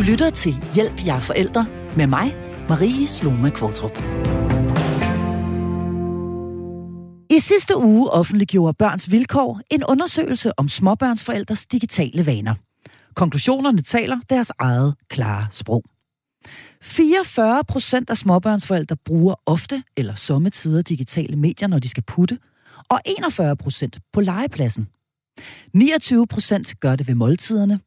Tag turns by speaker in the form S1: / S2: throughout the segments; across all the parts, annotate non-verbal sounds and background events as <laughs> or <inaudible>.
S1: Du lytter til Hjælp jer forældre med mig, Marie Sloma Kvartrup. I sidste uge offentliggjorde Børns Vilkår en undersøgelse om småbørnsforældres digitale vaner. Konklusionerne taler deres eget klare sprog. 44 procent af småbørnsforældre bruger ofte eller sommetider digitale medier, når de skal putte, og 41 procent på legepladsen. 29 procent gør det ved måltiderne.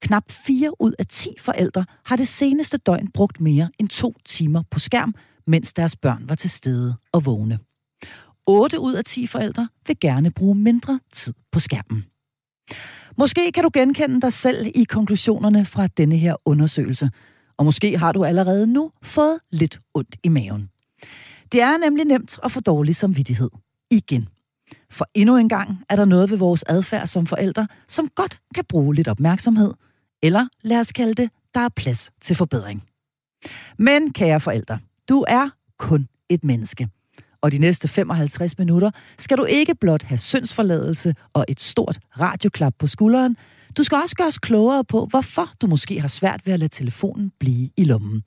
S1: Knap 4 ud af 10 forældre har det seneste døgn brugt mere end to timer på skærm, mens deres børn var til stede og vågne. 8 ud af 10 forældre vil gerne bruge mindre tid på skærmen. Måske kan du genkende dig selv i konklusionerne fra denne her undersøgelse, og måske har du allerede nu fået lidt ondt i maven. Det er nemlig nemt at få dårlig samvittighed. Igen. For endnu en gang er der noget ved vores adfærd som forældre, som godt kan bruge lidt opmærksomhed, eller lad os kalde det, der er plads til forbedring. Men kære forældre, du er kun et menneske. Og de næste 55 minutter skal du ikke blot have syndsforladelse og et stort radioklap på skulderen. Du skal også gøres klogere på, hvorfor du måske har svært ved at lade telefonen blive i lommen.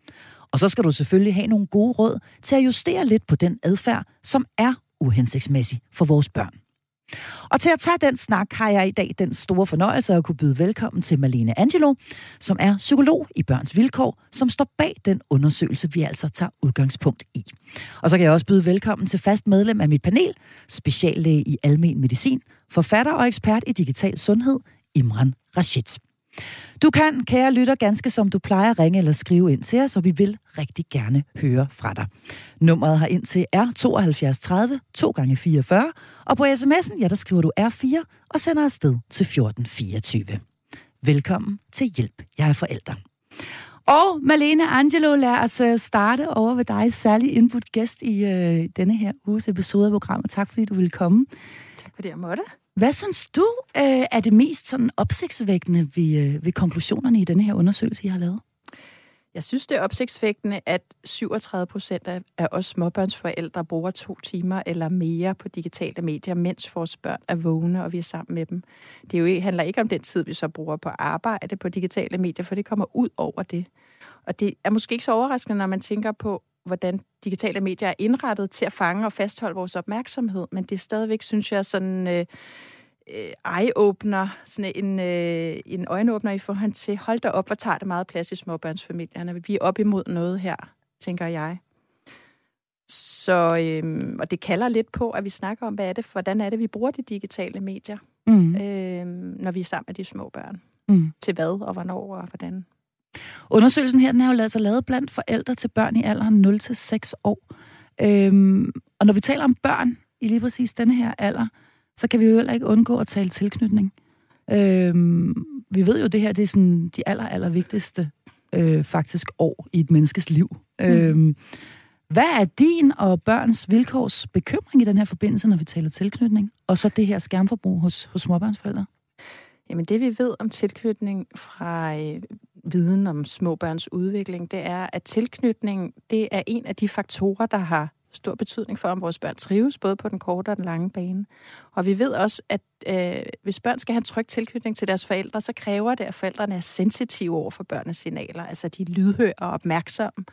S1: Og så skal du selvfølgelig have nogle gode råd til at justere lidt på den adfærd, som er uhensigtsmæssig for vores børn. Og til at tage den snak har jeg i dag den store fornøjelse at kunne byde velkommen til Malene Angelo, som er psykolog i Børns Vilkår, som står bag den undersøgelse, vi altså tager udgangspunkt i. Og så kan jeg også byde velkommen til fast medlem af mit panel, speciallæge i almen medicin, forfatter og ekspert i digital sundhed, Imran Rashid. Du kan, kære lytter, ganske som du plejer, ringe eller skrive ind til os, og vi vil rigtig gerne høre fra dig. Nummeret har ind til er 72 30 2 gange 44 og på sms'en, ja, der skriver du R4 og sender afsted til 1424. Velkommen til Hjælp, jeg er forælder. Og Malene Angelo, lad os øh, starte over ved dig, særlig input gæst i øh, denne her uges episode af programmet. Tak fordi du ville komme.
S2: Tak fordi jeg måtte.
S1: Hvad synes du øh, er det mest sådan opsigtsvækkende ved, øh, ved konklusionerne i denne her undersøgelse, I har lavet?
S2: Jeg synes, det er opsigtsvækkende, at 37 procent af, os småbørnsforældre bruger to timer eller mere på digitale medier, mens vores børn er vågne, og vi er sammen med dem. Det er jo ikke, handler ikke om den tid, vi så bruger på arbejde på digitale medier, for det kommer ud over det. Og det er måske ikke så overraskende, når man tænker på, hvordan digitale medier er indrettet til at fange og fastholde vores opmærksomhed, men det er stadigvæk, synes jeg, sådan... Øh, øh, eye-opener, sådan en, øh, en øjenåbner i forhold til, hold da op, hvor tager det meget plads i småbørnsfamilierne. Vi er op imod noget her, tænker jeg. Så, øh, og det kalder lidt på, at vi snakker om, hvad er det, hvordan er det, vi bruger de digitale medier, mm. øh, når vi er sammen med de små børn. Mm. Til hvad og hvornår og hvordan.
S1: Undersøgelsen her, den er jo altså lavet blandt forældre til børn i alderen 0-6 år. Øhm, og når vi taler om børn i lige præcis denne her alder, så kan vi jo heller ikke undgå at tale tilknytning. Øhm, vi ved jo, at det her det er sådan de aller, aller vigtigste øh, faktisk år i et menneskes liv. Mm. Øhm, hvad er din og børns vilkårs bekymring i den her forbindelse, når vi taler tilknytning? Og så det her skærmforbrug hos, hos småbørnsforældre?
S2: Jamen det vi ved om tilknytning fra øh, viden om småbørns udvikling, det er, at tilknytning det er en af de faktorer, der har stor betydning for, om vores børn trives, både på den korte og den lange bane. Og vi ved også, at øh, hvis børn skal have en tryg tilknytning til deres forældre, så kræver det, at forældrene er sensitive over for børnenes signaler. Altså de er lydhøre og opmærksomme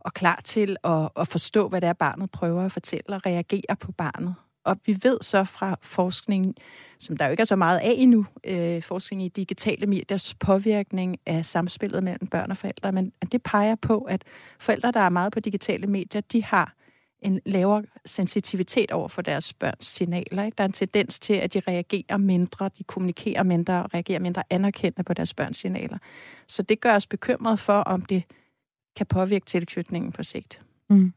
S2: og klar til at, at forstå, hvad det er, barnet prøver at fortælle og reagere på barnet. Og vi ved så fra forskningen, som der jo ikke er så meget af endnu, øh, forskning i digitale mediers påvirkning af samspillet mellem børn og forældre, men det peger på, at forældre, der er meget på digitale medier, de har en lavere sensitivitet over for deres børns signaler. Ikke? Der er en tendens til, at de reagerer mindre, de kommunikerer mindre og reagerer mindre anerkendende på deres børns signaler. Så det gør os bekymret for, om det kan påvirke tilknytningen på sigt. Mm.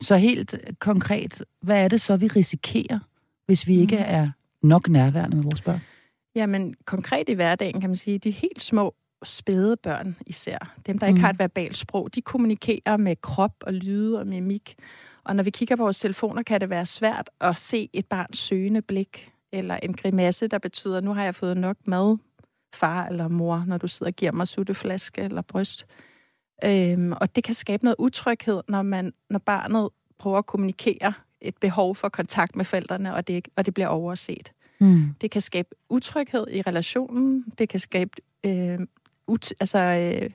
S1: Så helt konkret, hvad er det så, vi risikerer, hvis vi ikke mm. er nok nærværende med vores børn?
S2: Jamen, konkret i hverdagen kan man sige, de helt små spæde børn især, dem der ikke mm. har et verbalt sprog, de kommunikerer med krop og lyde og mimik. Og når vi kigger på vores telefoner, kan det være svært at se et barns søgende blik, eller en grimasse, der betyder, nu har jeg fået nok mad, far eller mor, når du sidder og giver mig sutteflaske eller bryst. Øhm, og det kan skabe noget utryghed, når, man, når barnet prøver at kommunikere et behov for kontakt med forældrene, og det, og det bliver overset. Mm. Det kan skabe utryghed i relationen, det kan skabe øh, ut, altså, øh,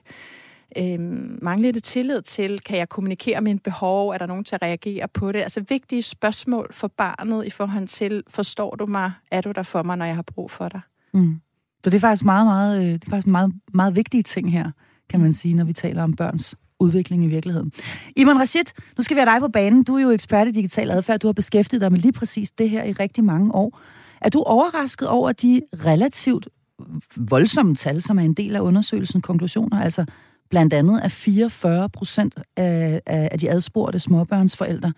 S2: øh, manglende tillid til, kan jeg kommunikere mine behov, er der nogen til at reagere på det? Altså vigtige spørgsmål for barnet i forhold til, forstår du mig, er du der for mig, når jeg har brug for dig?
S1: Mm. Så det er faktisk meget, meget, øh, det er faktisk meget, meget vigtige ting her, kan man sige, når vi taler om børns udvikling i virkeligheden. Iman Rashid, nu skal vi have dig på banen. Du er jo ekspert i digital adfærd. Du har beskæftiget dig med lige præcis det her i rigtig mange år. Er du overrasket over de relativt voldsomme tal, som er en del af undersøgelsen konklusioner? Altså blandt andet at 44 procent af, af de adspurgte småbørnsforældre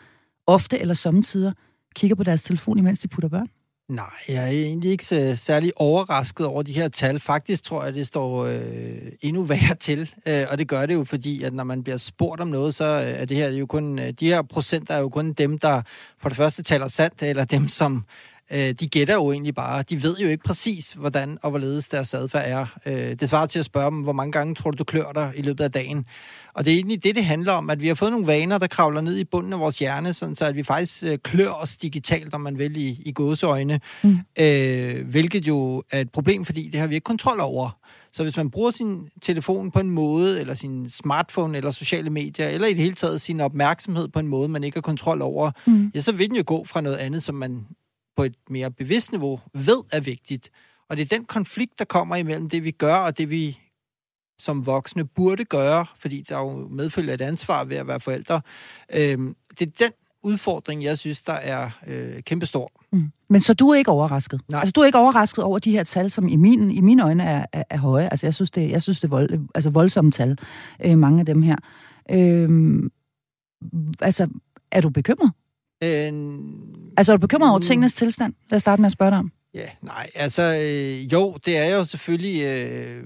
S1: ofte eller sommetider kigger på deres telefon, imens de putter børn?
S3: Nej, jeg er egentlig ikke så særlig overrasket over de her tal. Faktisk tror jeg, det står øh, endnu <laughs> værre til, øh, og det gør det jo, fordi at når man bliver spurgt om noget, så øh, er det her jo kun, øh, de her procenter er jo kun dem, der for det første taler sandt, eller dem, som øh, de gætter jo egentlig bare. De ved jo ikke præcis, hvordan og hvorledes deres adfærd er. Øh, det svarer til at spørge dem, hvor mange gange tror du, du klør dig i løbet af dagen? Og det er egentlig det, det handler om, at vi har fået nogle vaner, der kravler ned i bunden af vores hjerne, sådan så at vi faktisk øh, klør os digitalt, om man vil, i, i gåseøjne. Mm. Øh, hvilket jo er et problem, fordi det har vi ikke kontrol over. Så hvis man bruger sin telefon på en måde, eller sin smartphone, eller sociale medier, eller i det hele taget sin opmærksomhed på en måde, man ikke har kontrol over, mm. ja, så vil den jo gå fra noget andet, som man på et mere bevidst niveau ved er vigtigt. Og det er den konflikt, der kommer imellem det, vi gør, og det, vi som voksne burde gøre, fordi der jo medfølger et ansvar ved at være forældre. Øhm, det er den udfordring, jeg synes, der er øh, kæmpestor.
S1: Mm. Men så du er ikke overrasket?
S3: Nej.
S1: Altså, du er ikke overrasket over de her tal, som i, min, i mine øjne er, er, er høje? Altså, jeg synes, det, jeg synes, det er vold, altså, voldsomme tal, øh, mange af dem her. Øh, altså, er du bekymret? Øh, altså, er du bekymret over tingenes tilstand? Lad os starte med at spørge dig om.
S3: Ja, nej, altså, øh, jo, det er jo selvfølgelig... Øh,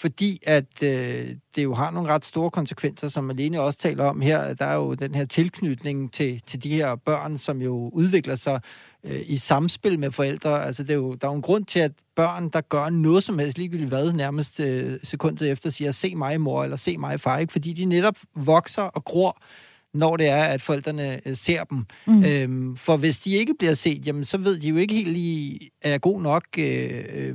S3: fordi at øh, det jo har nogle ret store konsekvenser, som Alene også taler om her. Der er jo den her tilknytning til, til de her børn, som jo udvikler sig øh, i samspil med forældre. Altså, det er jo, der er jo en grund til, at børn, der gør noget som helst, ligegyldigt hvad, nærmest øh, sekundet efter, siger, se mig mor, eller se mig far, ikke? fordi de netop vokser og gror når det er, at forældrene øh, ser dem. Mm. Øhm, for hvis de ikke bliver set, jamen, så ved de jo ikke helt lige, er jeg god nok, øh, øh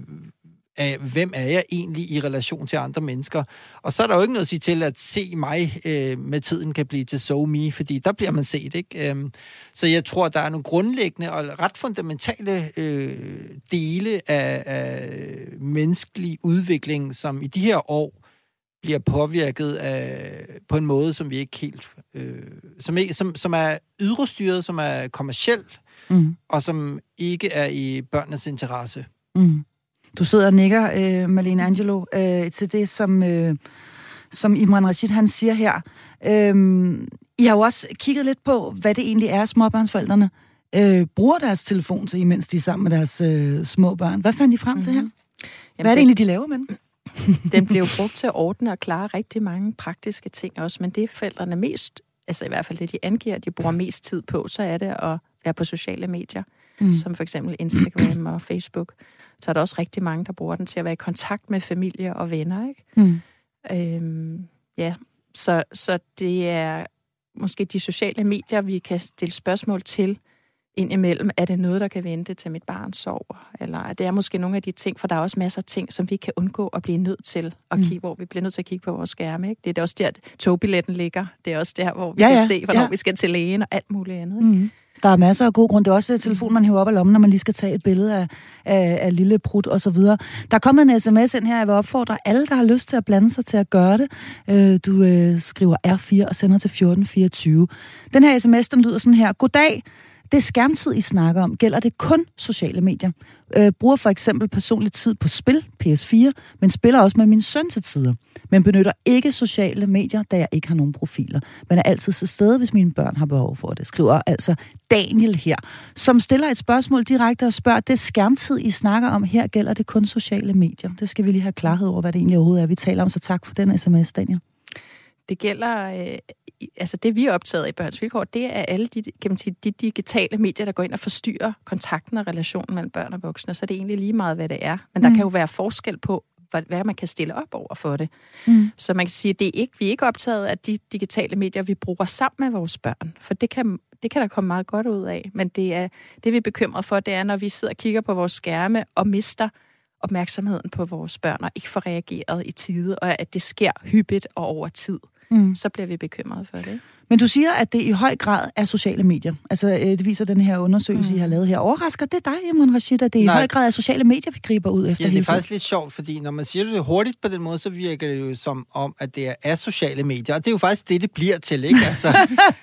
S3: af, hvem er jeg egentlig i relation til andre mennesker. Og så er der jo ikke noget at sige til, at se mig øh, med tiden kan blive til so me, fordi der bliver man set, ikke? Øhm, så jeg tror, der er nogle grundlæggende og ret fundamentale øh, dele af, af menneskelig udvikling, som i de her år bliver påvirket af, på en måde, som vi ikke helt... Øh, som, ikke, som, som er ydrestyret, som er kommersiel, mm. og som ikke er i børnenes interesse. Mm.
S1: Du sidder og nikker, øh, Malene Angelo, øh, til det, som, øh, som Imran Rashid han siger her. Øh, I har jo også kigget lidt på, hvad det egentlig er, småbørnsforældrene øh, bruger deres telefon til, imens de er sammen med deres øh, små børn. Hvad fandt I frem mm-hmm. til her? Mhm. Hvad er det egentlig, de laver med den?
S2: Den bliver jo brugt til at ordne og klare rigtig mange praktiske ting også, men det forældrene mest, altså i hvert fald det, de angiver, de bruger mest tid på, så er det at være på sociale medier, mm. som for eksempel Instagram og Facebook så er der også rigtig mange, der bruger den til at være i kontakt med familie og venner. Ikke? Mm. Øhm, ja, så, så det er måske de sociale medier, vi kan stille spørgsmål til indimellem. Er det noget, der kan vente til mit barn sover? Eller er det er måske nogle af de ting, for der er også masser af ting, som vi kan undgå at blive nødt til at mm. kigge, hvor vi bliver nødt til at kigge på vores skærme. Ikke? Det er også der, togbilletten ligger. Det er også der, hvor vi ja, ja. kan se, hvornår ja. vi skal til lægen og alt muligt andet. Ikke? Mm.
S1: Der er masser af god grund. Det er også telefon, man hiver op af lommen, når man lige skal tage et billede af, af, af lille prut og så videre. Der er kommet en sms ind her, jeg vil opfordre alle, der har lyst til at blande sig til at gøre det. Øh, du øh, skriver R4 og sender til 1424. Den her sms, den lyder sådan her. Goddag. Det skærmtid, I snakker om, gælder det kun sociale medier. Øh, bruger for eksempel personlig tid på spil, PS4, men spiller også med min søn til tider. Men benytter ikke sociale medier, da jeg ikke har nogen profiler. Men er altid til stede, hvis mine børn har behov for det. Skriver altså Daniel her, som stiller et spørgsmål direkte og spørger, det skærmtid, I snakker om her, gælder det kun sociale medier? Det skal vi lige have klarhed over, hvad det egentlig overhovedet er, vi taler om. Så tak for den sms, Daniel.
S2: Det gælder, øh, altså det vi er optaget af i Børns Vilkår, det er alle de, kan man sige, de digitale medier, der går ind og forstyrrer kontakten og relationen mellem børn og voksne. Så det er egentlig lige meget, hvad det er. Men der mm. kan jo være forskel på, hvad, hvad man kan stille op over for det. Mm. Så man kan sige, at det er ikke, vi er ikke optaget af de digitale medier, vi bruger sammen med vores børn. For det kan, det kan der komme meget godt ud af. Men det, er, det vi er bekymret for, det er, når vi sidder og kigger på vores skærme og mister opmærksomheden på vores børn og ikke får reageret i tide, og at det sker hyppigt og over tid, mm. så bliver vi bekymrede for det.
S1: Men du siger, at det i høj grad er sociale medier. Altså, øh, det viser den her undersøgelse, mm. I har lavet her. Overrasker det dig, Iman Rashid, at det Nej. i høj grad er sociale medier, vi griber ud efter?
S3: Ja, det er faktisk lidt sjovt, fordi når man siger det hurtigt på den måde, så virker det jo som om, at det er asociale medier. Og det er jo faktisk det, det bliver til, ikke? Altså,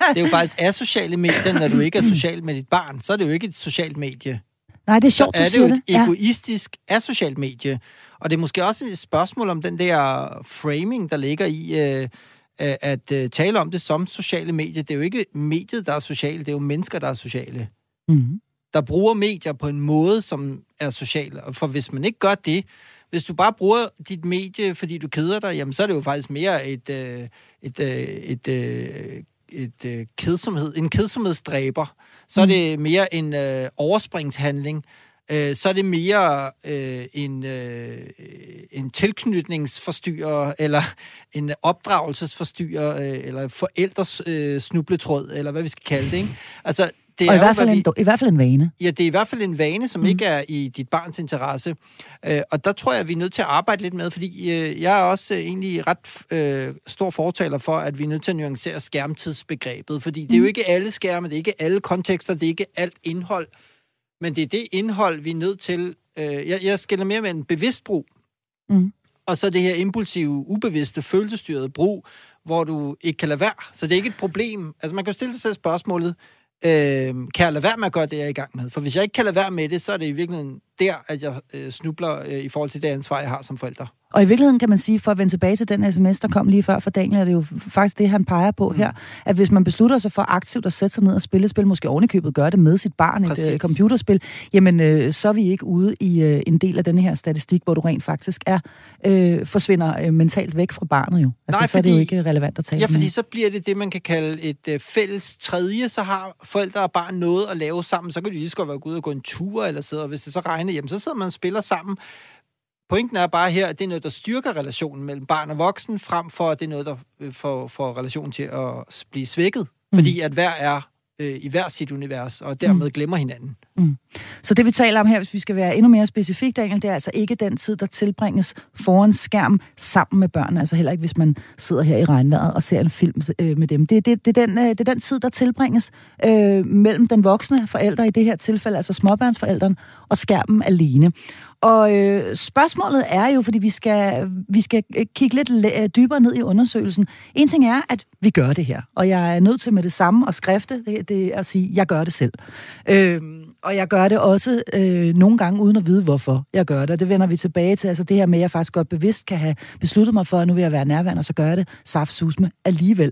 S3: det er jo faktisk asociale medier, når du ikke er social med dit barn. Så er det jo ikke et socialt medie.
S1: Nej, det er sjovt,
S3: så er
S1: det jo
S3: et egoistisk, ja. asocialt medie. Og det er måske også et spørgsmål om den der framing, der ligger i... Øh, at uh, tale om det som sociale medier. Det er jo ikke mediet, der er sociale, det er jo mennesker, der er sociale. Mm-hmm. Der bruger medier på en måde, som er social. For hvis man ikke gør det, hvis du bare bruger dit medie, fordi du keder dig, jamen så er det jo faktisk mere et, uh, et, uh, et, uh, et, uh, kedsomhed, en kedsomhedsdræber. Så er mm. det mere en uh, overspringshandling øh, så er det mere øh, en, øh, en tilknytningsforstyrrer, eller <laughs> en opdragelsesforstyrrer, øh, eller forældres øh, snubletråd, eller hvad vi skal kalde det. Ikke? Altså, det
S1: og
S3: er
S1: i, hvert fald vi, en, i hvert fald en vane.
S3: Ja, det er i hvert fald en vane, som mm. ikke er i dit barns interesse. Øh, og der tror jeg, vi er nødt til at arbejde lidt med, fordi øh, jeg er også øh, egentlig ret øh, stor fortaler for, at vi er nødt til at nuancere skærmtidsbegrebet, fordi mm. det er jo mm. ikke alle skærme, det er ikke alle kontekster, det er ikke alt indhold, men det er det indhold, vi er nødt til... Øh, jeg, jeg skiller mere med en bevidst brug, mm. og så det her impulsive, ubevidste, følelsesstyrede brug, hvor du ikke kan lade være. Så det er ikke et problem. Altså, man kan jo stille sig selv spørgsmålet, øh, kan jeg lade være med at gøre det, jeg er i gang med? For hvis jeg ikke kan lade være med det, så er det i virkeligheden der, at jeg øh, snubler øh, i forhold til det ansvar, jeg har som forælder.
S1: Og i virkeligheden kan man sige, for at vende tilbage til den sms, der kom lige før for Daniel, er det jo faktisk det, han peger på mm. her, at hvis man beslutter sig for aktivt at sætte sig ned og spille et spil, måske ovenikøbet gøre det med sit barn, Præcis. et uh, computerspil, jamen øh, så er vi ikke ude i uh, en del af den her statistik, hvor du rent faktisk er øh, forsvinder øh, mentalt væk fra barnet jo. Altså, Nej, så fordi, er det jo ikke relevant at tale
S3: Ja, fordi med. så bliver det det, man kan kalde et øh, fælles tredje, så har forældre og barn noget at lave sammen, så kan de lige så godt være ude og gå en tur, eller sidde, og hvis det så regner, jamen så sidder man og spiller sammen. Pointen er bare her, at det er noget, der styrker relationen mellem barn og voksen, frem for at det er noget, der øh, får, får relationen til at blive svækket. Mm. Fordi at hver er øh, i hver sit univers, og dermed mm. glemmer hinanden. Mm.
S1: Så det vi taler om her, hvis vi skal være endnu mere specifikt, Daniel, det er altså ikke den tid, der tilbringes foran skærm sammen med børn, altså heller ikke, hvis man sidder her i regnvejret og ser en film øh, med dem. Det, det, det, er den, øh, det er den tid, der tilbringes øh, mellem den voksne forælder, i det her tilfælde altså småbørnsforældren, og skærmen alene. Og øh, spørgsmålet er jo, fordi vi skal, vi skal øh, kigge lidt læ- øh, dybere ned i undersøgelsen. En ting er, at vi gør det her, og jeg er nødt til med det samme at skrifte, det, det er at sige, jeg gør det selv. Øh, og jeg gør det også øh, nogle gange uden at vide, hvorfor jeg gør det. Og det vender vi tilbage til. Altså det her med, at jeg faktisk godt bevidst kan have besluttet mig for, at nu vil jeg være nærværende, og så gør jeg det saftsusme alligevel.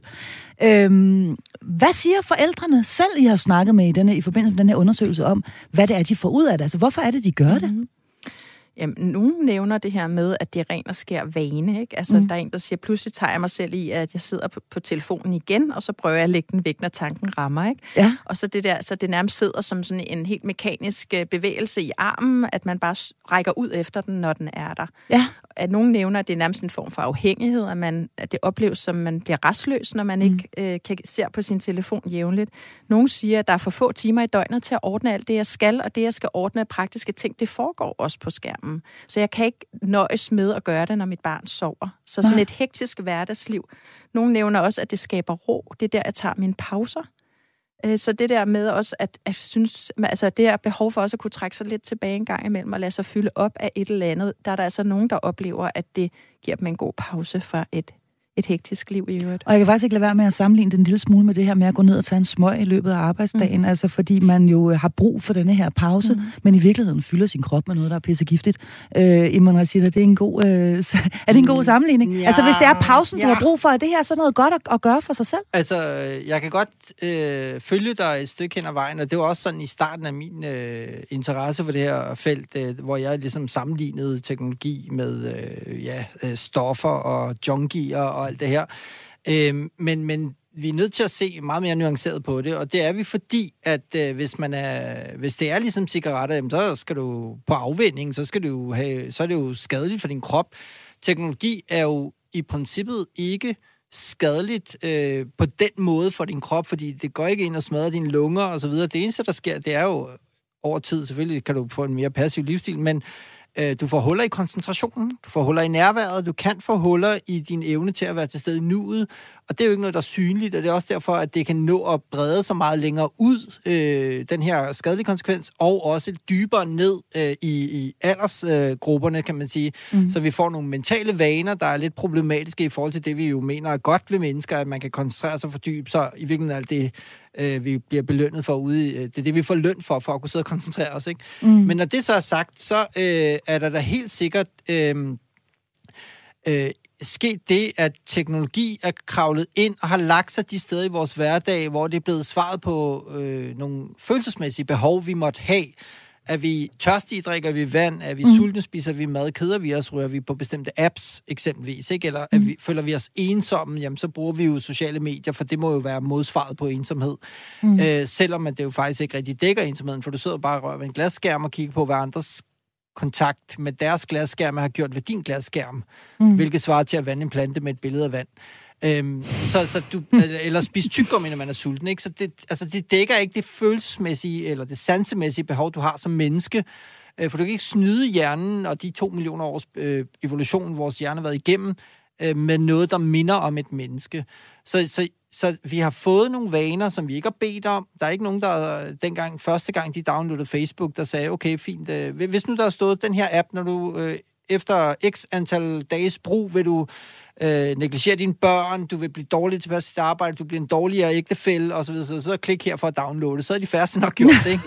S1: Øhm, hvad siger forældrene selv, I har snakket med i, denne, i forbindelse med den her undersøgelse om, hvad det er, de får ud af det? Altså hvorfor er det, de gør det? Mm-hmm.
S2: Jamen, nogen nævner det her med, at det er ren og skær vane. Ikke? Altså, mm. der er en, der siger, pludselig tager jeg mig selv i, at jeg sidder på, på telefonen igen, og så prøver jeg at lægge den væk, når tanken rammer. Ikke? Ja. Og så det der, så det nærmest sidder som sådan en helt mekanisk øh, bevægelse i armen, at man bare rækker ud efter den, når den er der. Ja at nogen nævner, at det er nærmest en form for afhængighed, at, man, at det opleves som, man bliver restløs, når man mm. ikke øh, kan ser på sin telefon jævnligt. Nogle siger, at der er for få timer i døgnet til at ordne alt det, jeg skal, og det, jeg skal ordne af praktiske ting, det foregår også på skærmen. Så jeg kan ikke nøjes med at gøre det, når mit barn sover. Så sådan et hektisk hverdagsliv. Nogle nævner også, at det skaber ro. Det er der, jeg tager mine pauser. Øh, så det der med også, at, at synes, altså det er behov for også at kunne trække sig lidt tilbage en gang imellem og lade sig fylde op af et eller andet, der er der altså nogen, der oplever, at det giver dem en god pause fra et et hektisk liv i øvrigt.
S1: Og jeg kan faktisk ikke lade være med at sammenligne den en lille smule med det her med at gå ned og tage en smøg i løbet af arbejdsdagen, mm. altså fordi man jo har brug for denne her pause, mm. men i virkeligheden fylder sin krop med noget, der er pissegiftigt. Øh, Iman det er en god, øh, <laughs> er det en god mm. sammenligning? Ja, altså hvis det er pausen, ja. du har brug for, er det her så noget godt at, at gøre for sig selv?
S3: Altså, jeg kan godt øh, følge dig et stykke hen ad vejen, og det var også sådan i starten af min øh, interesse for det her felt, øh, hvor jeg ligesom sammenlignede teknologi med øh, ja, øh, stoffer og junkier og alt det her. Øh, men, men vi er nødt til at se meget mere nuanceret på det, og det er vi fordi, at øh, hvis, man er, hvis det er ligesom cigaretter, jamen, så skal du på afvænding, så, skal du have, så er det jo skadeligt for din krop. Teknologi er jo i princippet ikke skadeligt øh, på den måde for din krop, fordi det går ikke ind og smadrer dine lunger og så videre. Det eneste, der sker, det er jo over tid, selvfølgelig kan du få en mere passiv livsstil, men Øh, du får huller i koncentrationen, du får huller i nærværet, du kan få huller i din evne til at være til stede i nuet, og det er jo ikke noget, der er synligt, og det er også derfor, at det kan nå at brede sig meget længere ud, øh, den her skadelige konsekvens, og også dybere ned øh, i, i aldersgrupperne, øh, kan man sige. Mm. Så vi får nogle mentale vaner, der er lidt problematiske i forhold til det, vi jo mener er godt ved mennesker, at man kan koncentrere sig og fordybe sig. I virkeligheden alt det, øh, vi bliver belønnet for ude. Øh, det er det, vi får løn for, for at kunne sidde og koncentrere os. Ikke? Mm. Men når det så er sagt, så øh, er der da helt sikkert... Øh, øh, sket det, at teknologi er kravlet ind og har lagt sig de steder i vores hverdag, hvor det er blevet svaret på øh, nogle følelsesmæssige behov, vi måtte have. Er vi tørstige, drikker vi vand? Er vi mm. sultne, spiser vi mad? Keder vi os? Rører vi på bestemte apps, eksempelvis? Ikke? Eller er mm. vi, føler vi os ensomme? Jamen, så bruger vi jo sociale medier, for det må jo være modsvaret på ensomhed. Mm. Øh, selvom det jo faktisk ikke rigtig dækker ensomheden, for du sidder bare og rører ved en glasskærm og kigger på, hvad andres kontakt med deres glasskærm har gjort ved din glasskærm, mm. hvilket svarer til at vande en plante med et billede af vand. Øhm, så, så du, eller spise tyggegummi, når man er sulten. Ikke? Så det, altså, det dækker ikke det følelsesmæssige eller det sansemæssige behov, du har som menneske. Øh, for du kan ikke snyde hjernen og de to millioner års øh, evolution, vores hjerne har været igennem, øh, med noget, der minder om et menneske. Så, så, så vi har fået nogle vaner, som vi ikke har bedt om. Der er ikke nogen, der dengang, første gang de downloadede Facebook, der sagde, okay, fint, øh, hvis nu der har stået den her app, når du øh, efter x antal dages brug vil du øh, negligere dine børn, du vil blive dårlig til sit arbejde, du bliver en dårligere ægtefælde, osv., så, så, så klik her for at downloade. Så er de færreste nok gjort det, ikke?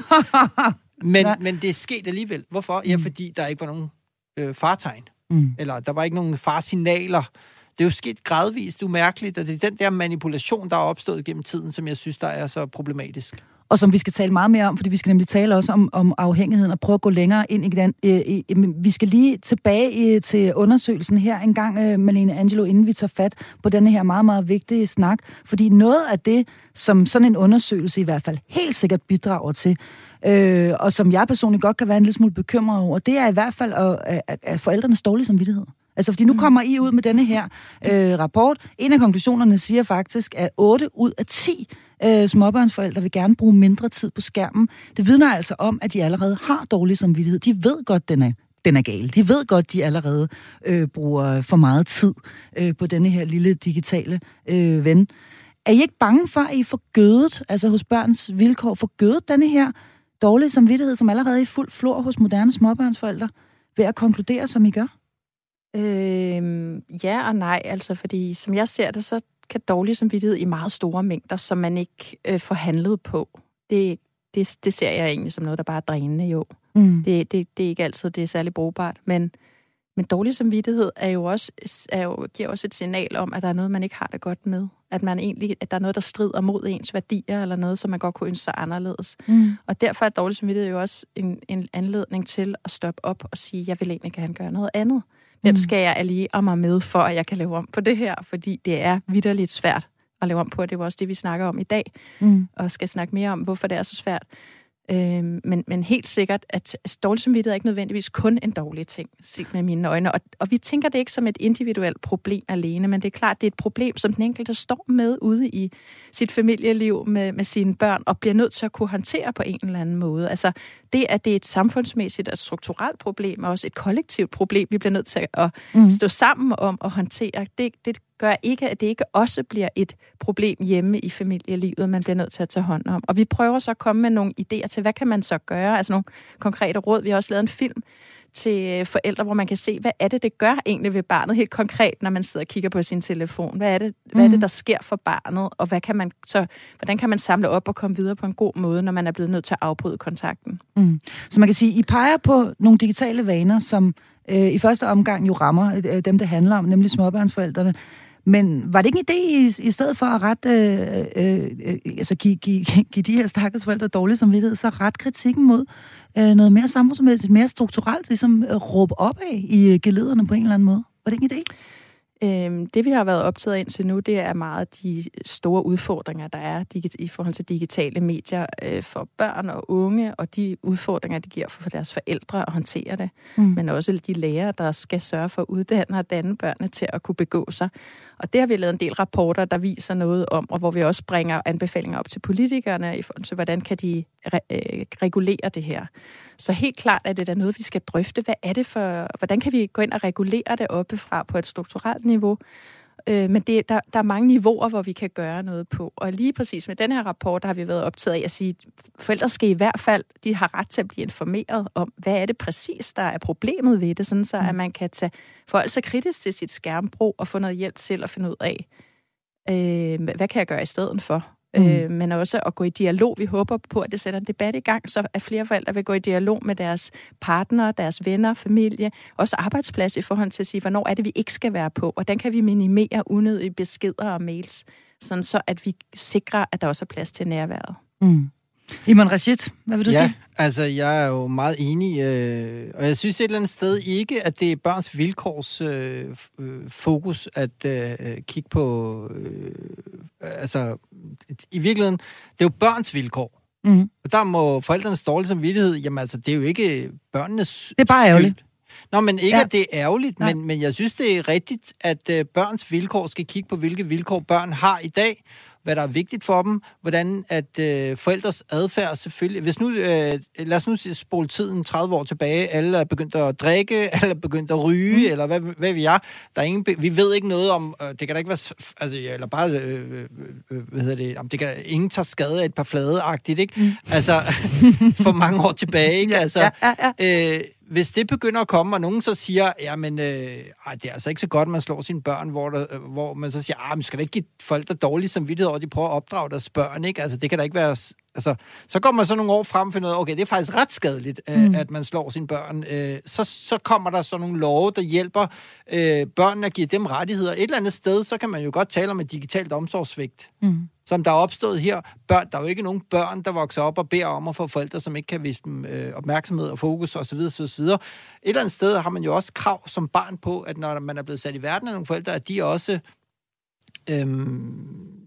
S3: <laughs> men, men det er sket alligevel. Hvorfor? Ja, mm. fordi der ikke var nogen øh, fartegn. Mm. Eller der var ikke nogen farsignaler. Det er jo sket gradvist umærkeligt, og det er den der manipulation, der er opstået gennem tiden, som jeg synes, der er så problematisk
S1: og som vi skal tale meget mere om, fordi vi skal nemlig tale også om, om afhængigheden og prøve at gå længere ind i den. Øh, øh, vi skal lige tilbage øh, til undersøgelsen her en gang, øh, Malene Angelo, inden vi tager fat på denne her meget, meget vigtige snak. Fordi noget af det, som sådan en undersøgelse i hvert fald helt sikkert bidrager til, øh, og som jeg personligt godt kan være en lille smule bekymret over, det er i hvert fald at, at, at forældrenes dårlige samvittighed. Altså, fordi nu mm. kommer I ud med denne her øh, rapport. En af konklusionerne siger faktisk, at 8 ud af 10 øh, småbørnsforældre vil gerne bruge mindre tid på skærmen. Det vidner altså om, at de allerede har dårlig samvittighed. De ved godt, den er den er gal. De ved godt, de allerede øh, bruger for meget tid øh, på denne her lille digitale øh, ven. Er I ikke bange for, at I får gødet, altså hos børns vilkår, får gødet denne her dårlige samvittighed, som allerede er i fuld flor hos moderne småbørnsforældre, ved at konkludere, som I gør?
S2: Øh, ja og nej, altså fordi som jeg ser det, så kan dårlig samvittighed i meget store mængder, som man ikke øh, får handlet på. Det, det, det ser jeg egentlig som noget, der bare er drænende, jo. Mm. Det, det, det er ikke altid, det er særlig brugbart, men, men dårlig samvittighed er jo også, er jo, giver også et signal om, at der er noget, man ikke har det godt med. At, man egentlig, at der er noget, der strider mod ens værdier, eller noget, som man godt kunne ønske sig anderledes. Mm. Og derfor er dårlig samvittighed jo også en, en anledning til at stoppe op og sige, jeg vil egentlig gerne gøre noget andet. Hvem mm. skal jeg alliere mig med, for at jeg kan lave om på det her? Fordi det er vidderligt svært at lave om på, og det er også det, vi snakker om i dag, mm. og skal snakke mere om, hvorfor det er så svært. Øh, men, men helt sikkert, at dårlig samvittighed er ikke nødvendigvis kun en dårlig ting, set med mine øjne. Og, og vi tænker det ikke som et individuelt problem alene, men det er klart, det er et problem, som den enkelte står med ude i sit familieliv med, med sine børn, og bliver nødt til at kunne håndtere på en eller anden måde. Altså det, at det er et samfundsmæssigt og strukturelt problem, og også et kollektivt problem, vi bliver nødt til at mm. stå sammen om at håndtere, det, det gør ikke, at det ikke også bliver et problem hjemme i familielivet, man bliver nødt til at tage hånd om. Og vi prøver så at komme med nogle idéer til, hvad kan man så gøre? Altså nogle konkrete råd. Vi har også lavet en film til forældre, hvor man kan se, hvad er det, det gør egentlig ved barnet helt konkret, når man sidder og kigger på sin telefon. Hvad er det, hvad er det mm. der sker for barnet, og hvad kan man så, hvordan kan man samle op og komme videre på en god måde, når man er blevet nødt til at afbryde kontakten? Mm.
S1: Så man kan sige, I peger på nogle digitale vaner, som øh, i første omgang jo rammer øh, dem, det handler om, nemlig småbørnsforældrene. Men var det ikke en idé i, i stedet for at ret, øh, øh, øh, altså give, give, give de her stakkels forældre dårlig samvittighed, så ret kritikken mod øh, noget mere samfundsmæssigt, mere strukturelt, ligesom øh, råbe op af i øh, gelederne på en eller anden måde? Var det ikke en idé?
S2: Øhm, det vi har været optaget af indtil nu, det er meget de store udfordringer, der er i forhold til digitale medier øh, for børn og unge, og de udfordringer, de giver for deres forældre at håndtere det. Mm. Men også de lærere, der skal sørge for at uddanne og danne børnene til at kunne begå sig. Og det har vi lavet en del rapporter, der viser noget om, og hvor vi også bringer anbefalinger op til politikerne i forhold til, hvordan kan de re- øh, regulere det her. Så helt klart er det da noget, vi skal drøfte. Hvad er det for, hvordan kan vi gå ind og regulere det oppefra på et strukturelt niveau? Øh, men det, der, der er mange niveauer, hvor vi kan gøre noget på. Og lige præcis med den her rapport, der har vi været optaget af at sige, at forældre skal i hvert fald, de har ret til at blive informeret om, hvad er det præcis, der er problemet ved det, sådan så at mm. man kan tage forhold så kritisk til sit skærmbrug og få noget hjælp til at finde ud af, øh, hvad kan jeg gøre i stedet for? Mm. Øh, men også at gå i dialog. Vi håber på, at det sætter en debat i gang, så at flere forældre vil gå i dialog med deres partner, deres venner, familie, også arbejdsplads i forhold til at sige, hvornår er det, vi ikke skal være på, og hvordan kan vi minimere unødige beskeder og mails, sådan så at vi sikrer, at der også er plads til nærværet.
S1: Mm. Iman Rashid, hvad vil du
S3: ja,
S1: sige?
S3: altså jeg er jo meget enig, øh, og jeg synes et eller andet sted ikke, at det er børns vilkårs øh, øh, fokus at øh, kigge på, øh, altså i virkeligheden, det er jo børns vilkår. Mm. Og der må forældrenes dårlige samvittighed, jamen altså, det er jo ikke børnenes
S1: Det er bare ærgerligt.
S3: Nå, men ikke, ja. at det er ærgerligt, men, men jeg synes, det er rigtigt, at øh, børns vilkår skal kigge på, hvilke vilkår børn har i dag, hvad der er vigtigt for dem, hvordan at øh, forældres adfærd selvfølgelig... Hvis nu, øh, lad os nu spole tiden 30 år tilbage, alle er begyndt at drikke, <laughs> alle er begyndt at ryge, mm. eller hvad, hvad vi er. Der er ingen, vi ved ikke noget om... Øh, det kan da ikke være... Altså, eller bare... Øh, øh, øh, hvad hedder det? Om det kan, ingen tager skade af et par flade-agtigt, ikke? Mm. Altså, <laughs> for mange år tilbage, ikke? Altså, ja, ja, ja. Øh, hvis det begynder at komme, og nogen så siger, jamen, øh, ej, det er altså ikke så godt, at man slår sine børn, hvor, der, øh, hvor man så siger, ah, men skal da ikke give folk der dårlige samvittighed over, at de prøver at opdrage deres børn, ikke? Altså, det kan da ikke være... Altså, så går man så nogle år frem og finder ud af, okay, det er faktisk ret skadeligt, øh, mm. at man slår sine børn. Øh, så, så kommer der så nogle love, der hjælper øh, børnene at give dem rettigheder. Et eller andet sted, så kan man jo godt tale om et digitalt omsorgssvigt. Mm som der er opstået her. Børn, der er jo ikke nogen børn, der vokser op og beder om at få forældre, som ikke kan vise dem øh, opmærksomhed og fokus osv. osv. Et eller andet sted har man jo også krav som barn på, at når man er blevet sat i verden af nogle forældre, at de også øhm,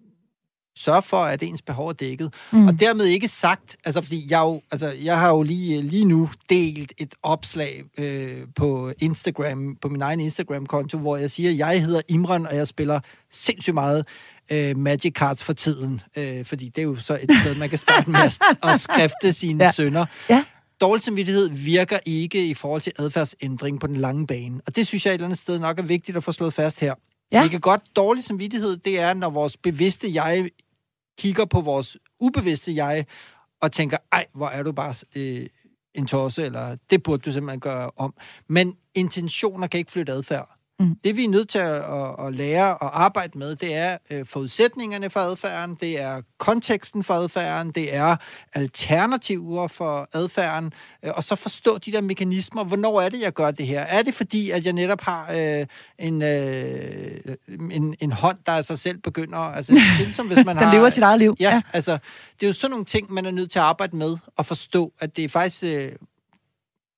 S3: sørger for, at ens behov er dækket. Mm. Og dermed ikke sagt, altså fordi jeg, jo, altså, jeg har jo lige, lige nu delt et opslag øh, på Instagram, på min egen Instagram-konto, hvor jeg siger, at jeg hedder Imran, og jeg spiller sindssygt meget øh, Magic Cards for tiden, øh, fordi det er jo så et sted, man kan starte med at, <laughs> at skrifte sine ja. sønner. Ja. Dårlig samvittighed virker ikke i forhold til adfærdsændring på den lange bane, og det synes jeg et eller andet sted nok er vigtigt at få slået fast her. Ja. Vi kan godt, dårlig samvittighed, det er, når vores bevidste jeg kigger på vores ubevidste jeg, og tænker, ej, hvor er du bare øh, en tosse, eller det burde du simpelthen gøre om. Men intentioner kan ikke flytte adfærd. Mm. Det vi er nødt til at, at, at lære og arbejde med, det er øh, forudsætningerne for adfærden, det er konteksten for adfærden, det er alternativer for adfærden, øh, og så forstå de der mekanismer. Hvornår er det, jeg gør det her? Er det fordi, at jeg netop har øh, en, øh, en, en hånd, der af sig selv begynder... Altså, det er ligesom, hvis <laughs> man
S1: der har, lever sit eget liv.
S3: Ja, ja, altså, det er jo sådan nogle ting, man er nødt til at arbejde med og forstå, at det er faktisk... Øh,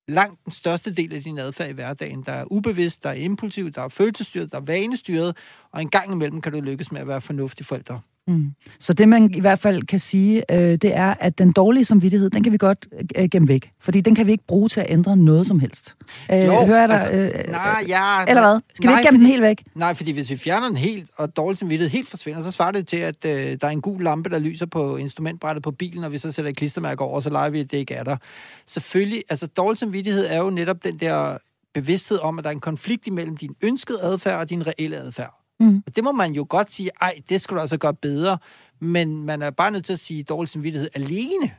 S3: langt den største del af din adfærd i hverdagen, der er ubevidst, der er impulsiv, der er følelsesstyret, der er vanestyret, og en gang imellem kan du lykkes med at være fornuftig forældre.
S1: Mm. Så det, man i hvert fald kan sige, øh, det er, at den dårlige samvittighed, den kan vi godt øh, gemme væk. Fordi den kan vi ikke bruge til at ændre noget som helst. Øh,
S3: jo,
S1: hører
S3: der, altså, øh, nej, ja,
S1: eller hvad? Skal nej, vi ikke gemme
S3: fordi,
S1: den helt væk?
S3: Nej, fordi hvis vi fjerner den helt, og dårlig samvittighed helt forsvinder, så svarer det til, at øh, der er en gul lampe, der lyser på instrumentbrættet på bilen, og vi så sætter et klistermærke over, og så leger vi, at det ikke er der. Selvfølgelig, altså dårlig samvittighed er jo netop den der bevidsthed om, at der er en konflikt imellem din ønskede adfærd og din reelle adfærd. Mm. Og det må man jo godt sige, ej, det skulle du altså gøre bedre. Men man er bare nødt til at sige, at dårlig samvittighed alene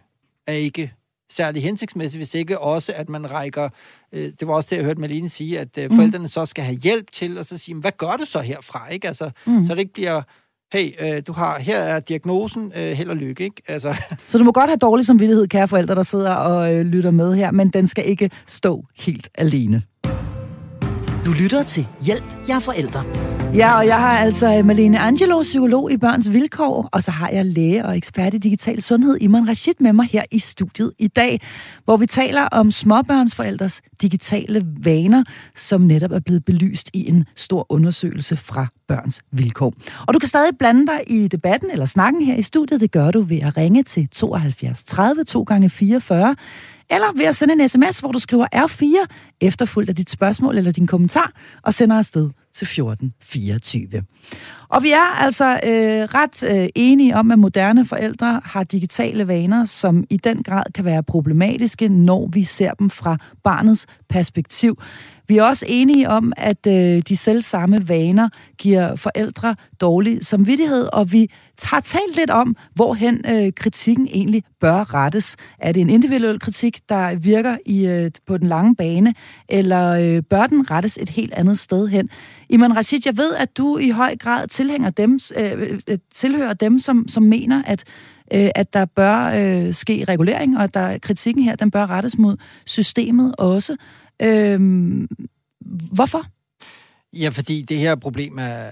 S3: er ikke særlig hensigtsmæssigt, hvis ikke også, at man rækker... Øh, det var også det, jeg hørte Malene sige, at øh, mm. forældrene så skal have hjælp til, og så sige, hvad gør du så herfra? Ikke? Altså, mm. Så det ikke bliver hey, øh, du har, her er diagnosen, øh, held og lykke, ikke? Altså. <laughs>
S1: Så du må godt have dårlig samvittighed, kære forældre, der sidder og øh, lytter med her, men den skal ikke stå helt alene. Du lytter til Hjælp, jeg er forældre. Ja, og jeg har altså øh, Malene Angelo, psykolog i Børns Vilkår, og så har jeg læge og ekspert i digital sundhed, Iman Rashid, med mig her i studiet i dag, hvor vi taler om småbørnsforældres digitale vaner, som netop er blevet belyst i en stor undersøgelse fra Børns Vilkår. Og du kan stadig blande dig i debatten eller snakken her i studiet. Det gør du ved at ringe til 72 30 2 gange 44 eller ved at sende en sms, hvor du skriver R4, efterfulgt af dit spørgsmål eller din kommentar, og sender afsted til 1424. Og vi er altså øh, ret øh, enige om, at moderne forældre har digitale vaner, som i den grad kan være problematiske, når vi ser dem fra barnets perspektiv. Vi er også enige om, at øh, de selv samme vaner giver forældre dårlig samvittighed, og vi har talt lidt om, hvorhen øh, kritikken egentlig bør rettes. Er det en individuel kritik, der virker i øh, på den lange bane, eller øh, bør den rettes et helt andet sted hen? Iman Rashid, jeg ved, at du i høj grad tilhænger dem, øh, øh tilhører dem, som, som mener, at øh, at der bør øh, ske regulering, og at der kritikken her, den bør rettes mod systemet også. Øh, hvorfor?
S3: Ja, fordi det her problem er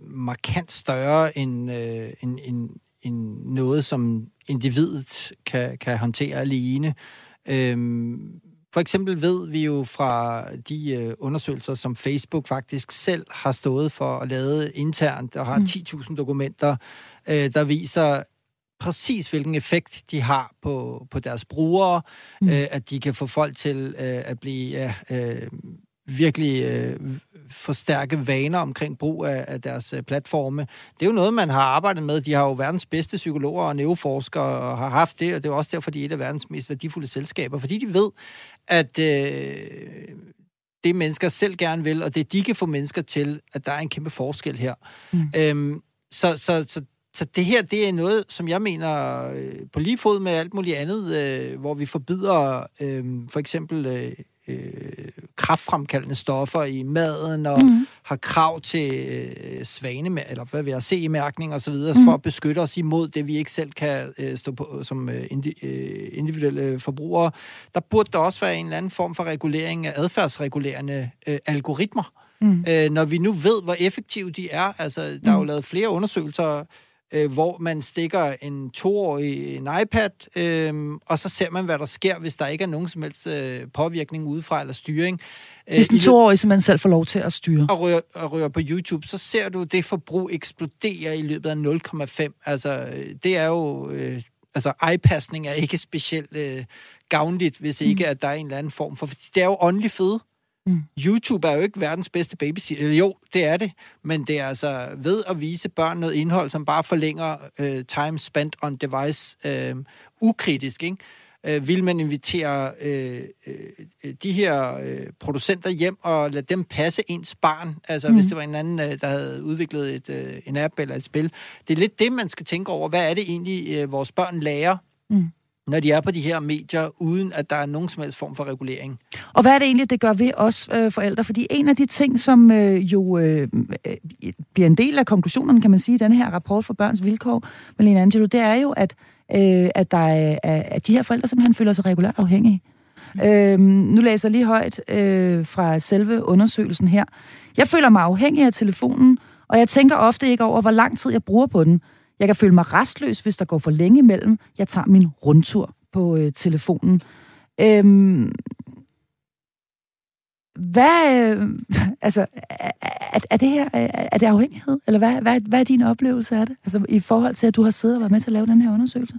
S3: markant større end, øh, end, end, end noget, som individet kan, kan håndtere alene. Øhm, for eksempel ved vi jo fra de øh, undersøgelser, som Facebook faktisk selv har stået for at lave internt, og har mm. 10.000 dokumenter, øh, der viser præcis, hvilken effekt de har på, på deres brugere, mm. øh, at de kan få folk til øh, at blive ja, øh, virkelig øh, forstærke vaner omkring brug af, af deres øh, platforme. Det er jo noget, man har arbejdet med. De har jo verdens bedste psykologer og neuroforskere og har haft det, og det er også derfor, de er et af verdens mest værdifulde selskaber, fordi de ved, at øh, det mennesker selv gerne vil, og det de kan få mennesker til, at der er en kæmpe forskel her. Mm. Øhm, så, så, så så det her, det er noget, som jeg mener øh, på lige fod med alt muligt andet, øh, hvor vi forbyder øh, for eksempel øh, øh, kraftfremkaldende stoffer i maden, og mm. har krav til øh, svane, eller hvad vil jeg se i mærkning og så videre, mm. for at beskytte os imod det, vi ikke selv kan øh, stå på som øh, indi, øh, individuelle forbrugere. Der burde der også være en eller anden form for regulering af adfærdsregulerende øh, algoritmer. Mm. Øh, når vi nu ved, hvor effektive de er. Altså, der mm. er jo mm. lavet flere undersøgelser, øh, hvor man stikker en toårig en iPad, øh, og så ser man, hvad der sker, hvis der ikke er nogen som helst øh, påvirkning udefra eller styring.
S1: Øh, hvis en toårig simpelthen selv får lov til at styre.
S3: Og rører, og rører på YouTube, så ser du det forbrug eksplodere i løbet af 0,5. Altså, det er jo... Øh, altså, iPassning er ikke specielt øh, gavnligt, hvis ikke, mm. at der er en eller anden form for... Det er jo åndelig fede. Mm. YouTube er jo ikke verdens bedste babysitter. Eller jo, det er det, men det er altså ved at vise børn noget indhold, som bare forlænger uh, time spent on device uh, ukritisk, ikke? Uh, vil man invitere uh, uh, de her uh, producenter hjem og lade dem passe ens barn, altså mm. hvis det var en anden, uh, der havde udviklet et, uh, en app eller et spil. Det er lidt det, man skal tænke over. Hvad er det egentlig, uh, vores børn lærer? Mm når de er på de her medier, uden at der er nogen som helst form for regulering.
S1: Og hvad er det egentlig, det gør ved os øh, forældre? Fordi en af de ting, som øh, jo øh, øh bliver en del af konklusionen, kan man sige, i denne her rapport for børns vilkår, Malene Angelo, det er jo, at, øh, at, der er, at de her forældre simpelthen føler sig regulært afhængige. Mm. Øh, nu læser jeg lige højt øh, fra selve undersøgelsen her. Jeg føler mig afhængig af telefonen, og jeg tænker ofte ikke over, hvor lang tid jeg bruger på den. Jeg kan føle mig restløs, hvis der går for længe imellem. Jeg tager min rundtur på øh, telefonen. Øhm, hvad, øh, <laughs> altså, er, er det her, er, er det afhængighed? Eller hvad, hvad, hvad er din oplevelse af det? Altså, i forhold til, at du har siddet og været med til at lave den her undersøgelse?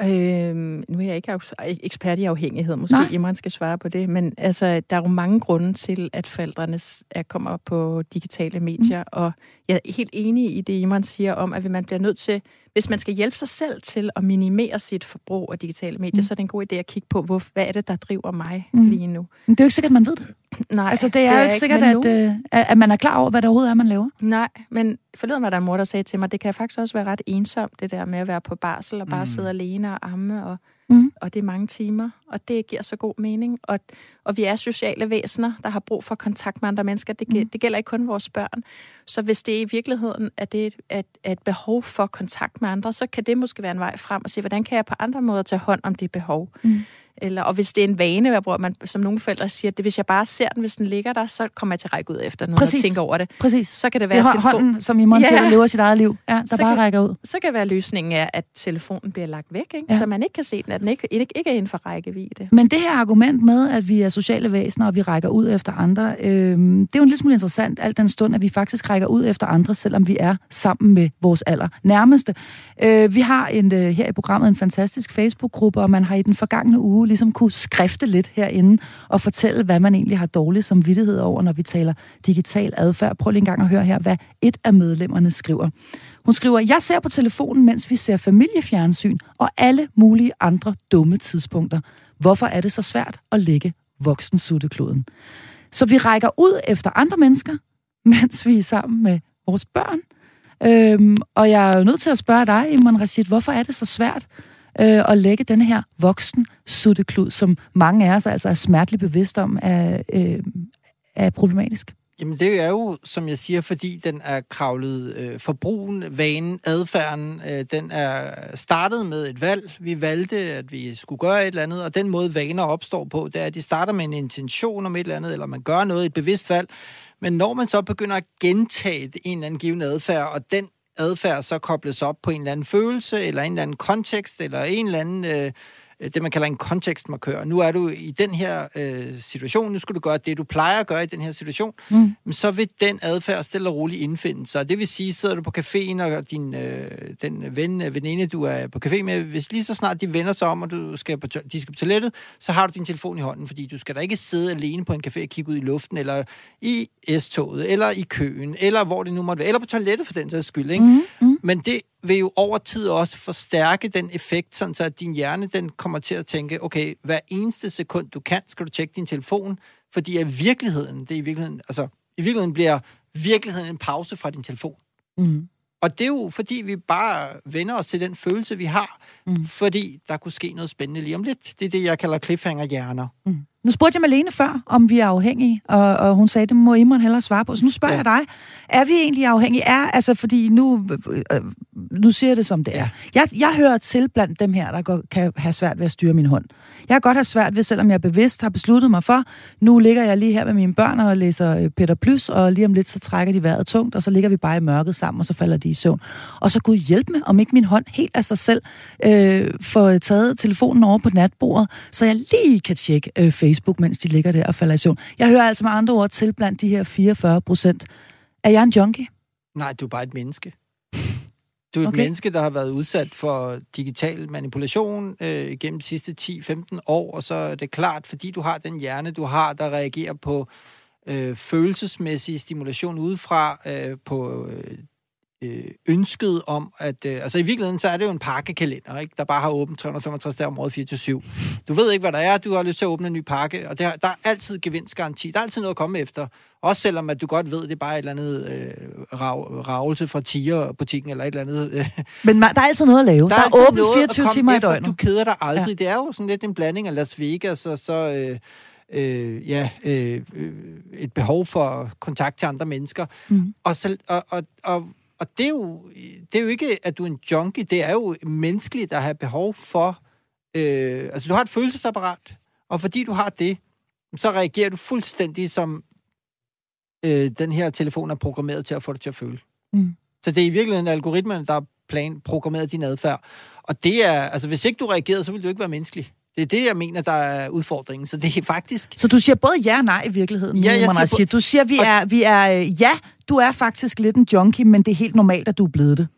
S2: Øhm, nu er jeg ikke ekspert i afhængighed, måske Nej. Imran skal svare på det, men altså, der er jo mange grunde til, at forældrene er, kommer på digitale medier, mm. og jeg er helt enig i det, Imran siger om, at man bliver nødt til, hvis man skal hjælpe sig selv til at minimere sit forbrug af digitale medier, mm. så er det en god idé at kigge på, hvor, hvad er det, der driver mig mm. lige nu.
S1: Men det er jo ikke sikkert, man ved det. Nej, altså, det er, det er jo ikke sikkert, at, øh, at man er klar over, hvad der overhovedet er, man laver.
S2: Nej, men forleden var der en mor, der sagde til mig, det kan faktisk også være ret ensomt, det der med at være på barsel og bare mm. sidde alene og amme og Mm. Og det er mange timer, og det giver så god mening. Og, og vi er sociale væsener, der har brug for kontakt med andre mennesker. Det, mm. det gælder ikke kun vores børn. Så hvis det i virkeligheden er, det, at, at et behov for kontakt med andre, så kan det måske være en vej frem og se, hvordan kan jeg på andre måder tage hånd om det behov. Mm. Eller, og hvis det er en vane, bruger man, som nogle forældre siger, at det, hvis jeg bare ser den, hvis den ligger der, så kommer jeg til at række ud efter Præcis. og tænke over det.
S1: Præcis.
S2: Så kan det være...
S1: Det er telefon... hånden, som i ja. lever sit eget liv, ja, der så bare kan, rækker ud.
S2: Så kan det være løsningen af, at telefonen bliver lagt væk, ikke? Ja. så man ikke kan se den, at den ikke, ikke, ikke er inden for rækkevidde.
S1: Men det her argument med, at vi er sociale væsener, og vi rækker ud efter andre, øh, det er jo en lille smule interessant, alt den stund, at vi faktisk rækker ud efter andre, selvom vi er sammen med vores aller nærmeste. Øh, vi har en, øh, her i programmet en fantastisk Facebook-gruppe, og man har i den forgangne uge uge ligesom kunne skrifte lidt herinde og fortælle, hvad man egentlig har dårlig samvittighed over, når vi taler digital adfærd. Prøv lige en gang at høre her, hvad et af medlemmerne skriver. Hun skriver, jeg ser på telefonen, mens vi ser familiefjernsyn og alle mulige andre dumme tidspunkter. Hvorfor er det så svært at lægge voksensuttekloden? Så vi rækker ud efter andre mennesker, <laughs> mens vi er sammen med vores børn. Øhm, og jeg er jo nødt til at spørge dig, Iman Rashid, hvorfor er det så svært øh, at lægge den her voksen sutteklud, som mange af os altså er smerteligt bevidst om, er, øh, er problematisk?
S3: Jamen det er jo, som jeg siger, fordi den er kravlet øh, forbrugen, vanen, adfærden. Øh, den er startet med et valg. Vi valgte, at vi skulle gøre et eller andet, og den måde vaner opstår på, det er, at de starter med en intention om et eller andet, eller man gør noget, et bevidst valg. Men når man så begynder at gentage en eller anden given adfærd, og den adfærd så kobles op på en eller anden følelse, eller en eller anden kontekst, eller en eller anden... Øh, det, man kalder en kontekstmarkør. Nu er du i den her øh, situation, nu skal du gøre det, du plejer at gøre i den her situation, mm. men så vil den adfærd stille og roligt indfinde sig. Det vil sige, sidder du på caféen, og din, øh, den ven, øh, veninde, du er på café med, hvis lige så snart de vender sig om, og du skal på, de skal på toilettet, så har du din telefon i hånden, fordi du skal da ikke sidde alene på en café og kigge ud i luften, eller i S-toget, eller i køen, eller hvor det nu måtte være, eller på toilettet for den sags skyld. Ikke? Mm. Men det vil jo over tid også forstærke den effekt, sådan så at din hjerne den kommer til at tænke, okay, hver eneste sekund du kan, skal du tjekke din telefon, fordi i virkeligheden, det er i virkeligheden, altså i virkeligheden bliver virkeligheden en pause fra din telefon. Mm. Og det er jo, fordi vi bare vender os til den følelse, vi har, mm. fordi der kunne ske noget spændende lige om lidt. Det er det, jeg kalder cliffhanger-hjerner. Mm.
S1: Nu spurgte jeg Malene før, om vi er afhængige, og, og hun sagde, det må Imran hellere svare på. Så nu spørger ja. jeg dig, er vi egentlig afhængige? Er, altså, fordi nu, øh, nu siger jeg det, som det er. Jeg, jeg hører til blandt dem her, der går, kan have svært ved at styre min hånd. Jeg kan godt have svært ved, selvom jeg bevidst har besluttet mig for, nu ligger jeg lige her med mine børn og læser øh, Peter Plus, og lige om lidt, så trækker de vejret tungt, og så ligger vi bare i mørket sammen, og så falder de i søvn. Og så Gud hjælp mig, om ikke min hånd helt af sig selv øh, får taget telefonen over på natbordet, så jeg lige kan tjekke øh, Facebook, mens de ligger der og falder i søvn. Jeg hører altså med andre ord til blandt de her 44 procent. Er jeg en junkie?
S3: Nej, du er bare et menneske. Du er et okay. menneske, der har været udsat for digital manipulation øh, gennem de sidste 10-15 år, og så er det klart, fordi du har den hjerne, du har, der reagerer på øh, følelsesmæssig stimulation udefra, øh, på øh, øh, ønsket om, at... Øh, altså i virkeligheden, så er det jo en pakkekalender, ikke? der bare har åbent 365 dage om året 24 Du ved ikke, hvad der er, du har lyst til at åbne en ny pakke, og der, der er altid gevinstgaranti. Der er altid noget at komme efter. Også selvom at du godt ved, det er bare et eller andet øh, rav, ravelse fra Tiger-butikken eller et eller andet. Øh.
S1: Men der er altid noget at lave. Der, der er, er åbent 24 timer i døgnet.
S3: Du keder dig aldrig. Ja. Det er jo sådan lidt en blanding af Las Vegas og så... Øh, øh, ja, øh, øh et behov for kontakt til andre mennesker. Mm. Og, så, og, og, og og det er, jo, det er jo ikke, at du er en junkie. Det er jo menneskeligt der har behov for... Øh, altså, du har et følelsesapparat, og fordi du har det, så reagerer du fuldstændig som øh, den her telefon er programmeret til at få dig til at føle. Mm. Så det er i virkeligheden algoritmen, der er plan, programmeret din adfærd. Og det er, altså hvis ikke du reagerede, så vil du ikke være menneskelig. Det er det, jeg mener, der er udfordringen. Så det er faktisk...
S1: Så du siger både ja og nej i virkeligheden?
S3: Ja, jeg
S1: siger, siger. Du siger, vi er, vi er, ja, du er faktisk lidt en junkie, men det er helt normalt, at du er blevet det.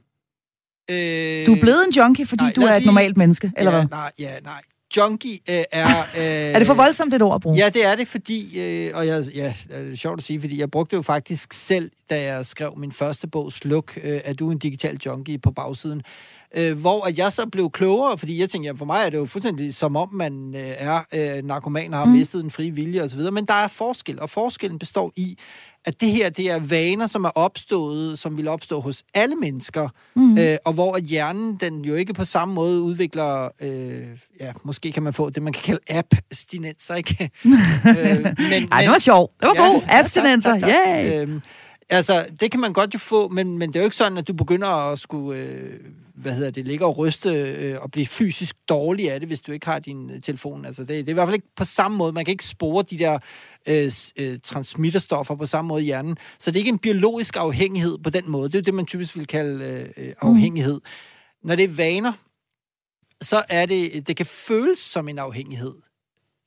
S1: Øh... Du er blevet en junkie, fordi nej, du er et lige... normalt menneske, eller
S3: ja,
S1: hvad?
S3: Nej, ja, nej. Junkie øh, er... Øh...
S1: er det for voldsomt, et ord at bruge?
S3: Ja, det er det, fordi... Øh, og jeg, ja, det er sjovt at sige, fordi jeg brugte jo faktisk selv, da jeg skrev min første bog, Sluk, øh, at du er en digital junkie på bagsiden øh, hvor at jeg så blev klogere, fordi jeg tænkte, jamen for mig er det jo fuldstændig som om, man øh, er øh, narkoman og har mm. mistet den frie vilje osv., men der er forskel, og forskellen består i, at det her, det er vaner, som er opstået, som vil opstå hos alle mennesker, mm. øh, og hvor at hjernen, den jo ikke på samme måde udvikler, øh, ja, måske kan man få det, man kan kalde abstinenser, ikke? <laughs> øh,
S1: men, Ej, det var sjovt. Det var ja, god. <laughs> Abstinenser, ja. Yeah.
S3: Øh, altså, det kan man godt jo få, men, men det er jo ikke sådan, at du begynder at skulle... Øh, hvad hedder det, ligge og ryste øh, og blive fysisk dårlig af det, hvis du ikke har din øh, telefon. Altså, det, det er i hvert fald ikke på samme måde. Man kan ikke spore de der øh, øh, transmitterstoffer på samme måde i hjernen. Så det er ikke en biologisk afhængighed på den måde. Det er jo det, man typisk vil kalde øh, øh afhængighed. Mm. Når det er vaner, så er det, det kan føles som en afhængighed.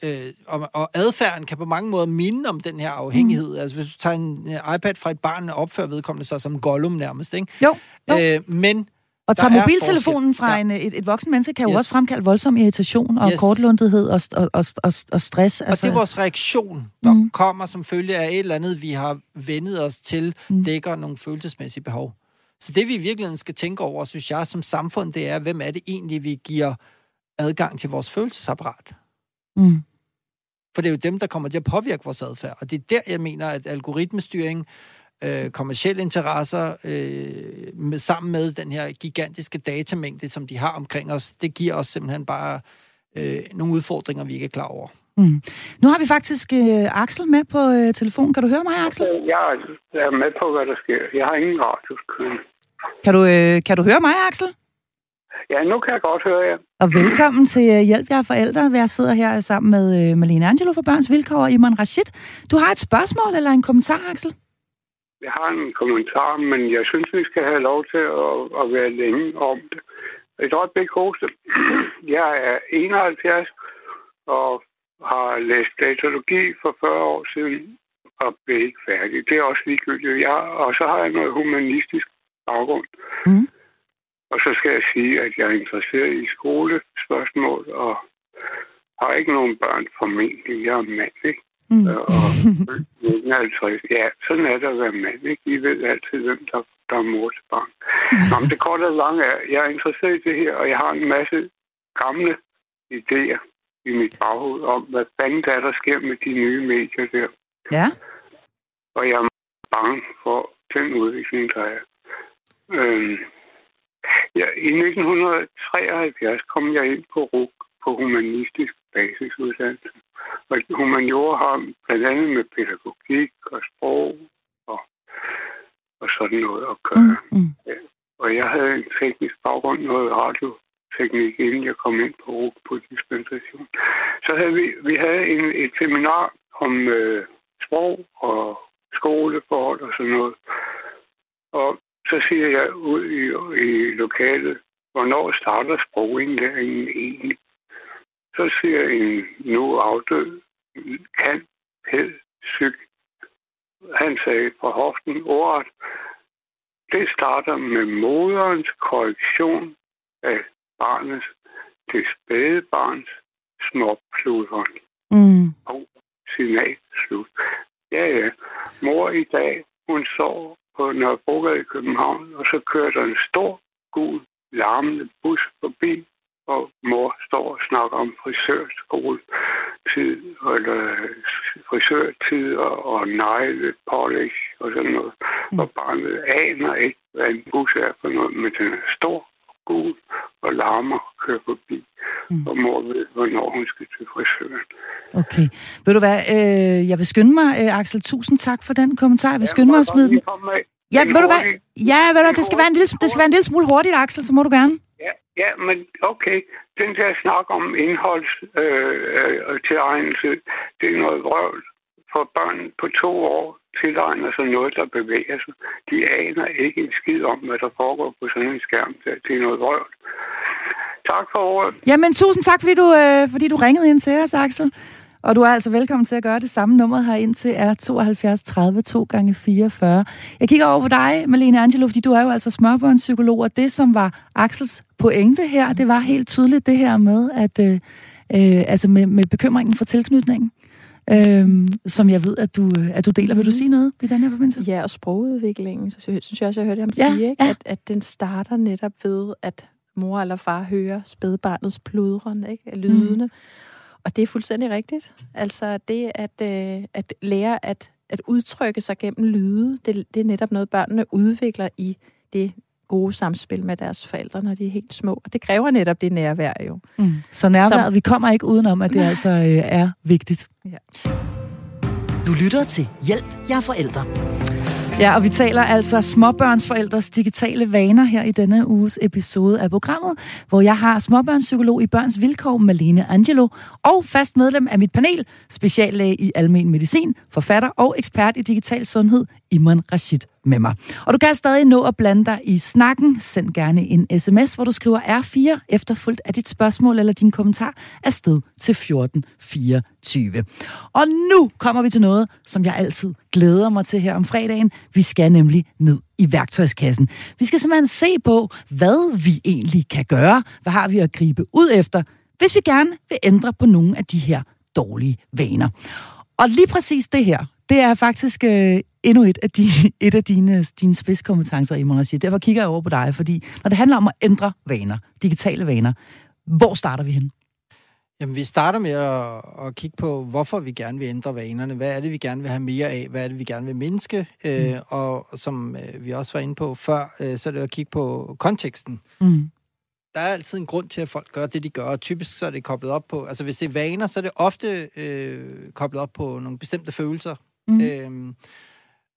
S3: Øh, og, og adfærden kan på mange måder minde om den her afhængighed. Mm. Altså hvis du tager en, en iPad fra et barn og opfører vedkommende sig som Gollum nærmest, ikke?
S1: Jo. jo.
S3: Øh, men
S1: Og tager
S3: er
S1: mobiltelefonen fra
S3: Ja.
S1: en, et, et voksen menneske kan jo
S3: Yes.
S1: også fremkalde voldsom irritation og
S3: Yes.
S1: kortlundethed og, og, og, og, og stress.
S3: Altså, og det er vores reaktion, der
S1: Mm.
S3: mm. kommer som følge af et eller andet, vi har vendet os til,
S1: Mm.
S3: mm. dækker nogle følelsesmæssige behov. Så det vi i virkeligheden skal tænke over, synes jeg, som samfund, det er, hvem er det egentlig, vi giver adgang til vores følelsesapparat?
S1: Mm.
S3: For det er jo dem, der kommer til at påvirke vores adfærd. Og det er der, jeg mener, at algoritmestyring, øh, kommersielle interesser, øh, med, sammen med den her gigantiske datamængde, som de har omkring os, det giver os simpelthen bare øh, nogle udfordringer, vi ikke er klar over.
S1: Mm. Nu har vi faktisk øh, Axel med på øh, telefonen. Kan du høre mig, Axel?
S4: Jeg er med på, hvad der sker. Jeg har ingen radio kørende.
S1: Kan du, øh, kan du høre mig, Axel?
S4: Ja, nu kan jeg godt høre jer.
S1: Og velkommen til øh, Hjælp jer forældre. Jeg sidder her sammen med øh, Malene Angelo for Børns Vilkår og Iman Rashid. Du har et spørgsmål eller en kommentar, Axel?
S4: Jeg har en kommentar, men jeg synes, vi skal have lov til at, at være længe om det. Et øjeblik hoste. Jeg er 71 og har læst datalogi for 40 år siden og blev ikke færdig. Det er også ligegyldigt. Jeg, og så har jeg noget humanistisk baggrund.
S1: Mm.
S4: Og så skal jeg sige, at jeg er interesseret i skolespørgsmål og har ikke nogen børn formentlig. Jeg er mand, ikke?
S1: Mm.
S4: Øh, Og 59. Ja, sådan er det at være mand, ikke? I ved altid, hvem der, der er mor til barn. Nå, men det korte og lange er, jeg er interesseret i det her, og jeg har en masse gamle idéer i mit baghoved om, hvad fanden der er, der sker med de nye medier der.
S1: Ja.
S4: Og jeg er bange for den udvikling, der er. Øhm, ja, I 1973 kom jeg ind på RUG på humanistisk basisuddannelse. Og humaniora har blandt andet med pædagogik og sprog og, og sådan noget at gøre.
S1: Mm. Mm.
S4: Og jeg havde en teknisk baggrund, noget radioteknik, inden jeg kom ind på på dispensation. Så havde vi, vi havde en, et seminar om øh, sprog og skoleforhold og sådan noget. Og så siger jeg ud i, i lokalet, hvornår starter sprogindlæringen egentlig? Så siger en nu afdød, kan hed syg. Han sagde fra hoften ordret, det starter med moderens korrektion af barnets, det spæde barns småpludren.
S1: Mm.
S4: Signal slut. Ja, ja. Mor i dag, hun sover på Nørrebrogade i København, og så kører der en stor, gul, larmende bus forbi, og mor står og snakker om frisørskole tid, eller frisørtid og, og negle, polish og sådan noget. Mm. Og barnet aner ikke, hvad en bus er for noget, men den er stor, gul og larmer og kører forbi. Mm. Og mor ved, hvornår hun skal til frisøren.
S1: Okay. Ved du hvad, øh, jeg vil skynde mig, øh, Axel. Tusind tak for den kommentar. Jeg vil skynde mig at smide den. Ja, ved du hvad? Ja, ved du, det skal, være en lille, det skal være en lille smule hurtigt, Axel, så må du gerne.
S4: Ja, men okay. Den der snak om indholdstilegnelse, øh, øh, øh det er noget vrøvl. For børn på to år tilegner sig noget, der bevæger sig. De aner ikke en skid om, hvad der foregår på sådan en skærm. Det er noget vrøvl. Tak for ordet.
S1: Jamen, tusind tak, fordi du, øh, fordi du ringede ind til os, Axel. Og du er altså velkommen til at gøre det samme. Nummeret her ind til er 72 30 2 gange 44. Jeg kigger over på dig, Malene Angelo, fordi du er jo altså smørbørnspsykolog, og det, som var Axels pointe her, det var helt tydeligt det her med, at øh, øh, altså med, med bekymringen for tilknytningen, øh, som jeg ved, at du, at du deler. Vil du sige noget i den her forbindelse?
S2: Ja, og sprogudviklingen, så sy- synes jeg også, jeg hørte ham
S1: Ja,
S2: sige, ikke?
S1: ja.
S2: At, at den starter netop ved, at mor eller far hører spædbarnets pludren, ikke? Lydene. Mm. Og det er fuldstændig rigtigt. Altså det at, øh, at lære at, at udtrykke sig gennem lyde, det, det er netop noget, børnene udvikler i det gode samspil med deres forældre, når de er helt små. Og det kræver netop det nærvær jo.
S1: Mm. Så nærværet,
S2: Som-
S1: vi kommer ikke udenom, at det altså øh, er vigtigt.
S2: Ja.
S5: Du lytter til Hjælp, jeg er forældre.
S1: Ja, og vi taler altså småbørnsforældres digitale vaner her i denne uges episode af programmet, hvor jeg har småbørnspsykolog i Børns Vilkår, Malene Angelo, og fast medlem af mit panel, speciallæge i almen medicin, forfatter og ekspert i digital sundhed, Iman Rashid med mig. Og du kan stadig nå at blande dig i snakken. Send gerne en sms, hvor du skriver R4 efterfulgt af dit spørgsmål eller din kommentar afsted til 1424. Og nu kommer vi til noget, som jeg altid glæder mig til her om fredagen. Vi skal nemlig ned i værktøjskassen. Vi skal simpelthen se på, hvad vi egentlig kan gøre. Hvad har vi at gribe ud efter, hvis vi gerne vil ændre på nogle af de her dårlige vaner. Og lige præcis det her, det er faktisk øh, endnu et af, de, <laughs> et af dine, dine spidskompetencer, Imran Rashid. Derfor kigger jeg over på dig, fordi når det handler om at ændre vaner, digitale vaner, hvor starter vi hen?
S3: Jamen, vi starter med at, at kigge på, hvorfor vi gerne vil ændre vanerne. Hvad er det, vi gerne vil have mere af? Hvad er det, vi gerne vil mindske? Øh, mm. Øh, og som øh, vi også var inde på før, øh, så er det at kigge på konteksten. Mm. Der er altid en grund til, at folk gør det, de gør, og typisk så er det koblet op på... Altså, hvis det er vaner, så er det ofte øh, koblet op på nogle bestemte følelser. Mm. Øh,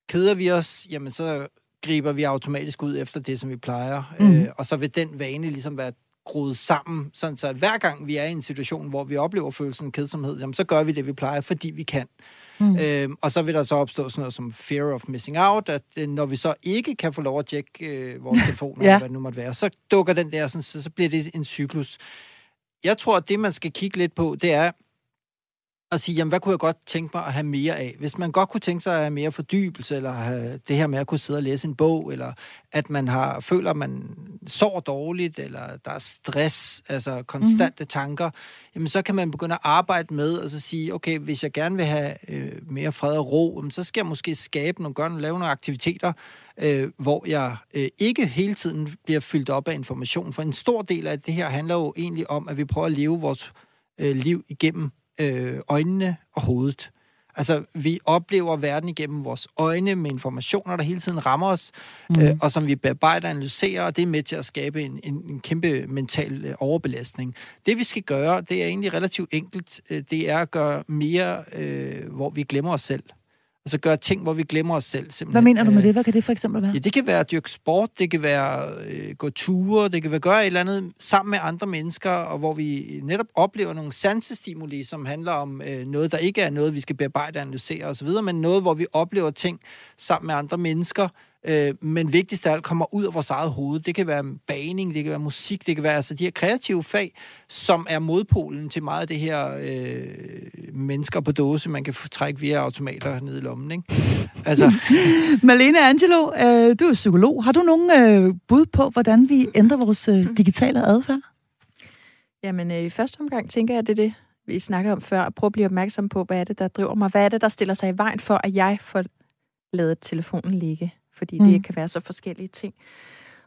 S3: keder vi os, jamen så griber vi automatisk ud efter det, som vi plejer. Mm. Øh, og så vil den vane ligesom være groet sammen, sådan så at hver gang vi er i en situation, hvor vi oplever følelsen af kedsomhed, jamen, så gør vi det, vi plejer, fordi vi kan. Mm. Øhm, og så vil der så opstå sådan noget som fear of missing out, at øh, når vi så ikke kan få lov at tjekke øh, vores <laughs> telefoner, ja. eller hvad det nu måtte være, så dukker den der, sådan, så, så bliver det en cyklus. Jeg tror, at det, man skal kigge lidt på, det er, at sige, jamen, hvad kunne jeg godt tænke mig at have mere af? Hvis man godt kunne tænke sig at have mere fordybelse, eller have det her med at kunne sidde og læse en bog, eller at man har føler, at man sover dårligt, eller der er stress, altså konstante mm-hmm. tanker, jamen så kan man begynde at arbejde med, og så sige, okay, hvis jeg gerne vil have øh, mere fred og ro, så skal jeg måske skabe nogle, gøre, lave nogle aktiviteter, øh, hvor jeg øh, ikke hele tiden bliver fyldt op af information. For en stor del af det her handler jo egentlig om, at vi prøver at leve vores øh, liv igennem øh, øjnene og hovedet. Altså, vi oplever verden igennem vores øjne med informationer, der hele tiden rammer os, mm. øh, og som vi bearbejder og analyserer, og det er med til at skabe en, en, en kæmpe mental øh, overbelastning. Det, vi skal gøre, det er egentlig relativt enkelt. Øh, det er at gøre mere, øh, hvor vi glemmer os selv. Altså gøre ting, hvor vi glemmer os selv. Simpelthen.
S1: Hvad mener du med det? Hvad kan det for eksempel være?
S3: Ja, det kan være at dyrke sport, det kan være øh, gå ture, det kan være gøre et eller andet sammen med andre mennesker, og hvor vi netop oplever nogle sansestimuli, som handler om øh, noget, der ikke er noget, vi skal bearbejde, analysere osv., men noget, hvor vi oplever ting sammen med andre mennesker, Øh, men vigtigst af alt kommer ud af vores eget hoved. Det kan være baning, det kan være musik, det kan være altså de her kreative fag, som er modpolen til meget af det her øh, mennesker på dåse, man kan trække via automater ned i lommen. Ikke? Altså. <laughs>
S1: Malene Angelo, øh, du er psykolog. Har du nogen øh, bud på, hvordan vi ændrer vores øh, digitale adfærd?
S2: Jamen, øh, i første omgang tænker jeg, at det er det, vi snakkede om før. Prøv at blive opmærksom på, hvad er det, der driver mig? Hvad er det, der stiller sig i vejen for, at jeg får lavet telefonen ligge? Fordi mm. det kan være så forskellige ting.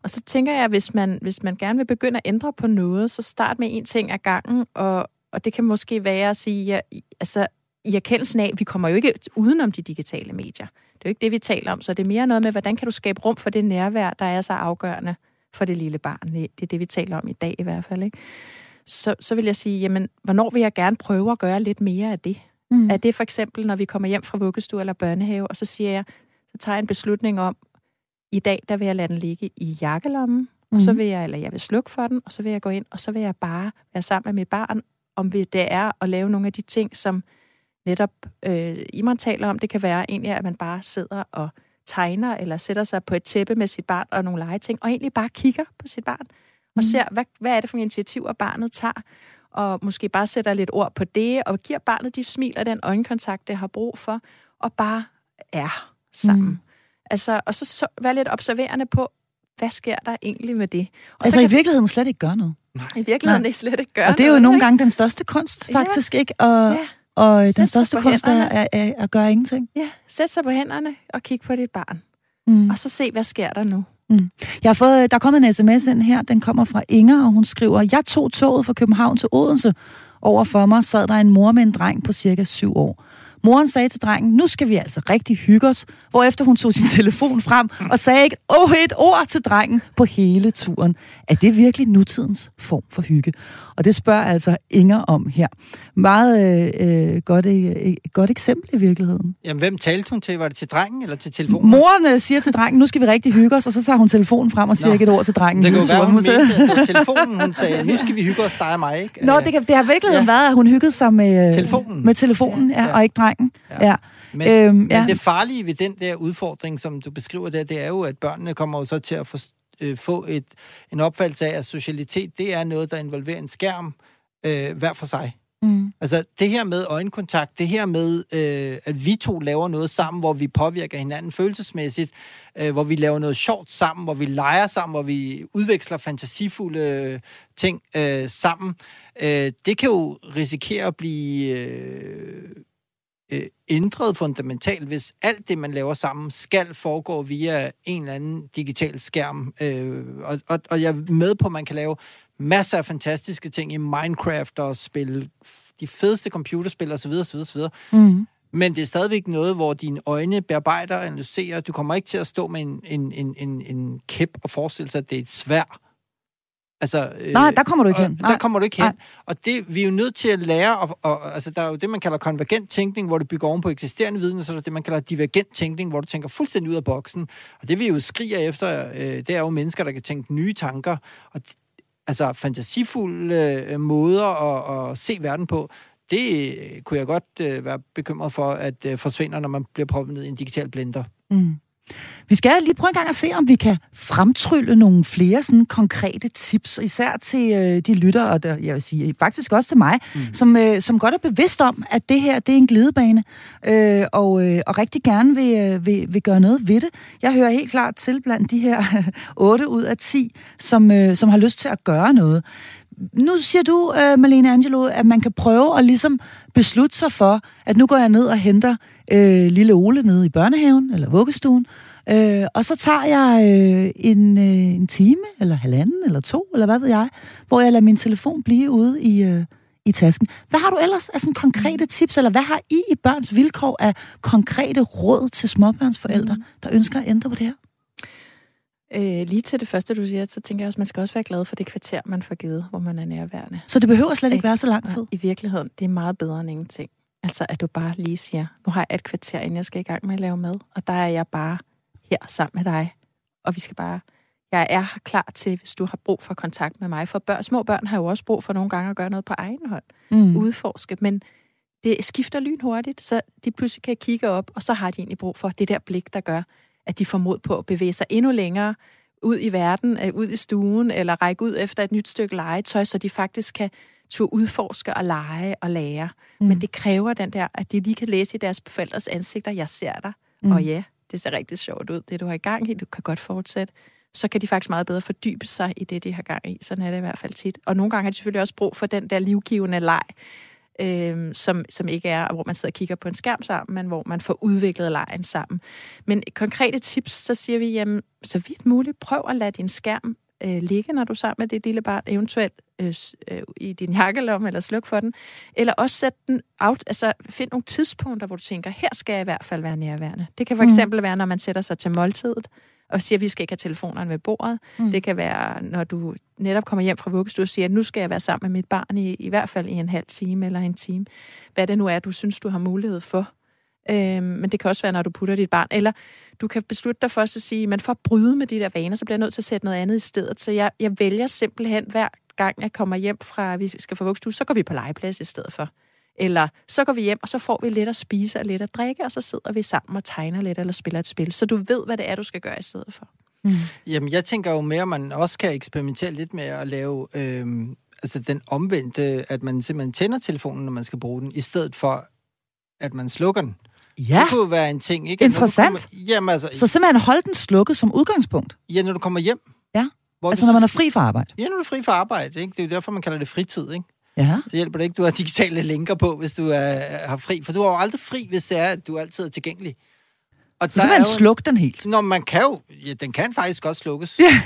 S2: Og så tænker jeg, at hvis man, hvis man gerne vil begynde at ændre på noget, så start med en ting ad gangen, og, og det kan måske være at sige, ja, altså i erkendelsen af, vi kommer jo ikke udenom de digitale medier. Det er jo ikke det, vi taler om, så det er mere noget med, hvordan kan du skabe rum for det nærvær, der er så afgørende for det lille barn. Det er det, vi taler om i dag i hvert fald. Ikke? Så, så vil jeg sige, jamen, hvornår vil jeg gerne prøve at gøre lidt mere af det? Mm. Er det for eksempel, når vi kommer hjem fra vuggestue eller børnehave, og så siger jeg, så tager jeg en beslutning om, i dag, der vil jeg lade den ligge i jakkelommen, mm. og så mhm. vil jeg, eller jeg vil slukke for den, og så vil jeg gå ind, og så vil jeg bare være sammen med mit barn, om det er at lave nogle af de ting, som netop øh, Imran taler om. Det kan være egentlig, at man bare sidder og tegner, eller sætter sig på et tæppe med sit barn og nogle legeting, og egentlig bare kigger på sit barn, og mm. ser, hvad, hvad er det for initiativer, barnet tager, og måske bare sætter lidt ord på det, og giver barnet de smil og den øjenkontakt, det har brug for, og bare er sammen. Mm. Altså, og så, så være lidt observerende på, hvad sker der egentlig med det?
S1: Og altså kan... i virkeligheden slet ikke gør noget.
S2: Nej. I virkeligheden Nej. slet ikke gør noget.
S1: Og det er jo nogle gange den største kunst, faktisk, ja. ikke? Og, ja. og den største kunst er, er, er at gøre ingenting.
S2: Ja, sæt sig på hænderne og kig på dit barn. Mm. Og så se, hvad sker der nu?
S1: Mm. Jeg har fået, der er kommet en sms ind her, den kommer fra Inger, og hun skriver, jeg tog toget fra København til Odense. Over for mig sad der en mor med en dreng på cirka syv år. Moren sagde til drengen, nu skal vi altså rigtig hygge os, hvorefter hun tog sin telefon frem og sagde ikke oh, et ord til drengen på hele turen. Er det virkelig nutidens form for hygge? Og det spørger altså Inger om her. Meget øh, øh godt, øh, godt eksempel i virkeligheden.
S3: Jamen, hvem talte hun til? Var det til drengen eller til telefonen?
S1: Moren øh, siger til drengen, nu skal vi rigtig hygge os, og så tager hun telefonen frem og siger Nå. ikke et ord til drengen.
S3: Det kunne være, hun mente, telefonen, hun sagde, nu skal vi hygge os, dig og mig, ikke?
S1: Nå, det, kan, det har virkelig ja. været, at hun hyggede sig med øh, telefonen, med telefonen ja, ja, og ikke drengen. Ja. ja.
S3: Men, øhm, men ja. det farlige ved den der udfordring, som du beskriver der, det er jo, at børnene kommer jo så til at få, øh, få et, en opfattelse af, at socialitet, det er noget, der involverer en skærm øh, hver for sig. Mm. Altså det her med øjenkontakt, det her med, øh, at vi to laver noget sammen, hvor vi påvirker hinanden følelsesmæssigt, øh, hvor vi laver noget sjovt sammen, hvor vi leger sammen, hvor vi udveksler fantasifulde ting øh, sammen, øh, det kan jo risikere at blive øh, øh, ændret fundamentalt, hvis alt det, man laver sammen, skal foregå via en eller anden digital skærm. Øh, og, og, og jeg er med på, at man kan lave masser af fantastiske ting i Minecraft og spille de fedeste computerspil osv. osv., osv. Mm. Men det er stadigvæk noget, hvor dine øjne bearbejder og analyserer. Du kommer ikke til at stå med en, en, en, en, en kæp og forestille sig, at det er et svær.
S1: Altså, øh, Nej, der kommer du ikke hen.
S3: Nej. Der kommer du ikke hen. Nej. Og det, vi er jo nødt til at lære, og, og, altså, der er jo det, man kalder konvergent tænkning, hvor du bygger oven på eksisterende viden, og så er der det, man kalder divergent tænkning, hvor du tænker fuldstændig ud af boksen. Og det vi jo skriger efter, øh, det er jo mennesker, der kan tænke nye tanker. Og altså fantasifulde øh, måder at, at se verden på, det øh, kunne jeg godt øh, være bekymret for, at øh, forsvinder, når man bliver proppet ned i en digital blender. Mm.
S1: Vi skal lige prøve en gang at se, om vi kan fremtrylle nogle flere sådan konkrete tips, især til øh, de lyttere, og der, jeg vil sige faktisk også til mig, mm. som, øh, som godt er bevidst om, at det her det er en glidebane, øh, og, øh, og rigtig gerne vil, øh, vil, vil gøre noget ved det. Jeg hører helt klart til blandt de her <laughs> 8 ud af 10, som, øh, som har lyst til at gøre noget. Nu siger du, øh, Malene Angelo, at man kan prøve at ligesom beslutte sig for, at nu går jeg ned og henter øh, lille Ole nede i børnehaven eller vuggestuen, øh, og så tager jeg øh, en, øh, en time, eller halvanden, eller to, eller hvad ved jeg, hvor jeg lader min telefon blive ude i, øh, i tasken. Hvad har du ellers af sådan konkrete tips, eller hvad har I i Børns Vilkår af konkrete råd til småbørnsforældre, mm. der ønsker at ændre på det her?
S2: Øh, lige til det første, du siger, så tænker jeg også, at man skal også være glad for det kvarter, man får givet, hvor man er nærværende.
S1: Så det behøver slet ikke være så lang tid?
S2: I virkeligheden, det er meget bedre end ingenting. Altså, at du bare lige siger, nu har jeg et kvarter, inden jeg skal i gang med at lave mad, og der er jeg bare her sammen med dig. Og vi skal bare, jeg er klar til, hvis du har brug for kontakt med mig. For børn, små børn har jo også brug for nogle gange at gøre noget på egen hånd. Mm. Udforske, men det skifter lyn hurtigt, så de pludselig kan kigge op, og så har de egentlig brug for det der blik, der gør, at de får mod på at bevæge sig endnu længere ud i verden, øh, ud i stuen, eller række ud efter et nyt stykke legetøj, så de faktisk kan turde udforske og lege og lære. Mm. Men det kræver den der, at de lige kan læse i deres forældres ansigter, jeg ser dig, mm. og ja, det ser rigtig sjovt ud, det du har i gang i, du kan godt fortsætte. Så kan de faktisk meget bedre fordybe sig i det, de har gang i. Sådan er det i hvert fald tit. Og nogle gange har de selvfølgelig også brug for den der livgivende leg, øh, som, som ikke er, hvor man sidder og kigger på en skærm sammen, men hvor man får udviklet lejen sammen. Men konkrete tips, så siger vi, jamen, så vidt muligt, prøv at lade din skærm øh, ligge, når du er sammen med det lille barn, eventuelt øh, øh, i din jakkelomme, eller sluk for den. Eller også sæt den out, altså find nogle tidspunkter, hvor du tænker, her skal jeg i hvert fald være nærværende. Det kan for mm. eksempel være, når man sætter sig til måltidet, og siger, at vi skal ikke have telefonerne ved bordet. Mm. Det kan være, når du netop kommer hjem fra vuggestue og siger, at nu skal jeg være sammen med mit barn i, i hvert fald i en halv time eller en time. Hvad det nu er, du synes, du har mulighed for. Øhm, men det kan også være, når du putter dit barn. Eller du kan beslutte dig for at sige, man for at bryde med de der vaner, så bliver jeg nødt til at sætte noget andet i stedet. Så jeg, jeg vælger simpelthen hver gang, jeg kommer hjem fra, vi skal få vuggestue, så går vi på legeplads i stedet for. Eller så går vi hjem, og så får vi lidt at spise og lidt at drikke, og så sidder vi sammen og tegner lidt eller spiller et spil. Så du ved, hvad det er, du skal gøre i stedet for.
S3: Mm. Jamen, jeg tænker jo mere, at man også kan eksperimentere lidt med at lave øh, altså den omvendte, at man simpelthen tænder telefonen, når man skal bruge den, i stedet for, at man slukker den.
S1: Ja.
S3: Det kunne være en ting, ikke?
S1: Interessant. Kommer, jamen, altså, så simpelthen holde den slukket som udgangspunkt?
S3: Ja, når du kommer hjem.
S1: Ja, hvor altså når man er fri fra arbejde?
S3: Ja, når du er fri fra arbejde, ikke? Det er jo derfor, man kalder det fritid, ikke?
S1: Ja.
S3: Så hjælper det ikke, du har <laughs> digitale linker på, hvis du er, har fri. For du har jo aldrig fri, hvis det er, at du altid er tilgængelig.
S1: Og så man slukke den helt?
S3: Nå, man kan jo... Ja, den kan faktisk godt slukkes. Ja.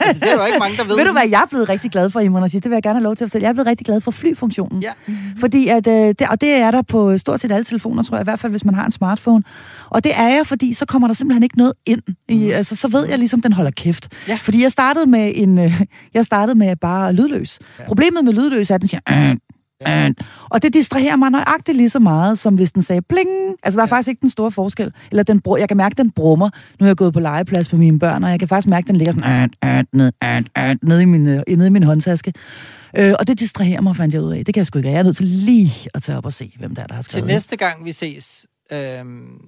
S3: altså, det er jo ikke mange, der ved. <laughs>
S1: Ved du, hvad jeg er blevet rigtig glad for, Imran, Det vil jeg gerne have lov til at fortælle. Jeg er blevet rigtig glad for flyfunktionen.
S3: Ja.
S1: Fordi at, øh, det, og det er der på stort set alle telefoner, tror jeg, i hvert fald hvis man har en smartphone. Og det er jeg, fordi så kommer der simpelthen ikke noget ind. I, mm. altså, så ved jeg ligesom, den holder kæft. Ja. Fordi jeg startede med en, øh, <laughs> jeg startede med bare lydløs. Ja. Problemet med lydløs er, at den siger, øh, <clears throat> Ja. Og det distraherer mig nøjagtigt lige så meget, som hvis den sagde bling. Altså, der er ja. faktisk ikke den store forskel. Eller den br- jeg kan mærke, den brummer. Nu er jeg gået på legeplads med mine børn, og jeg kan faktisk mærke, den ligger sådan ned, ned, i min, øh, ned i min håndtaske. Øh, og det distraherer mig, fandt jeg ud af. Det kan jeg sgu ikke. Jeg er nødt til lige at tage op og se, hvem der er, der har skrevet
S3: Til næste gang vi ses, øhm,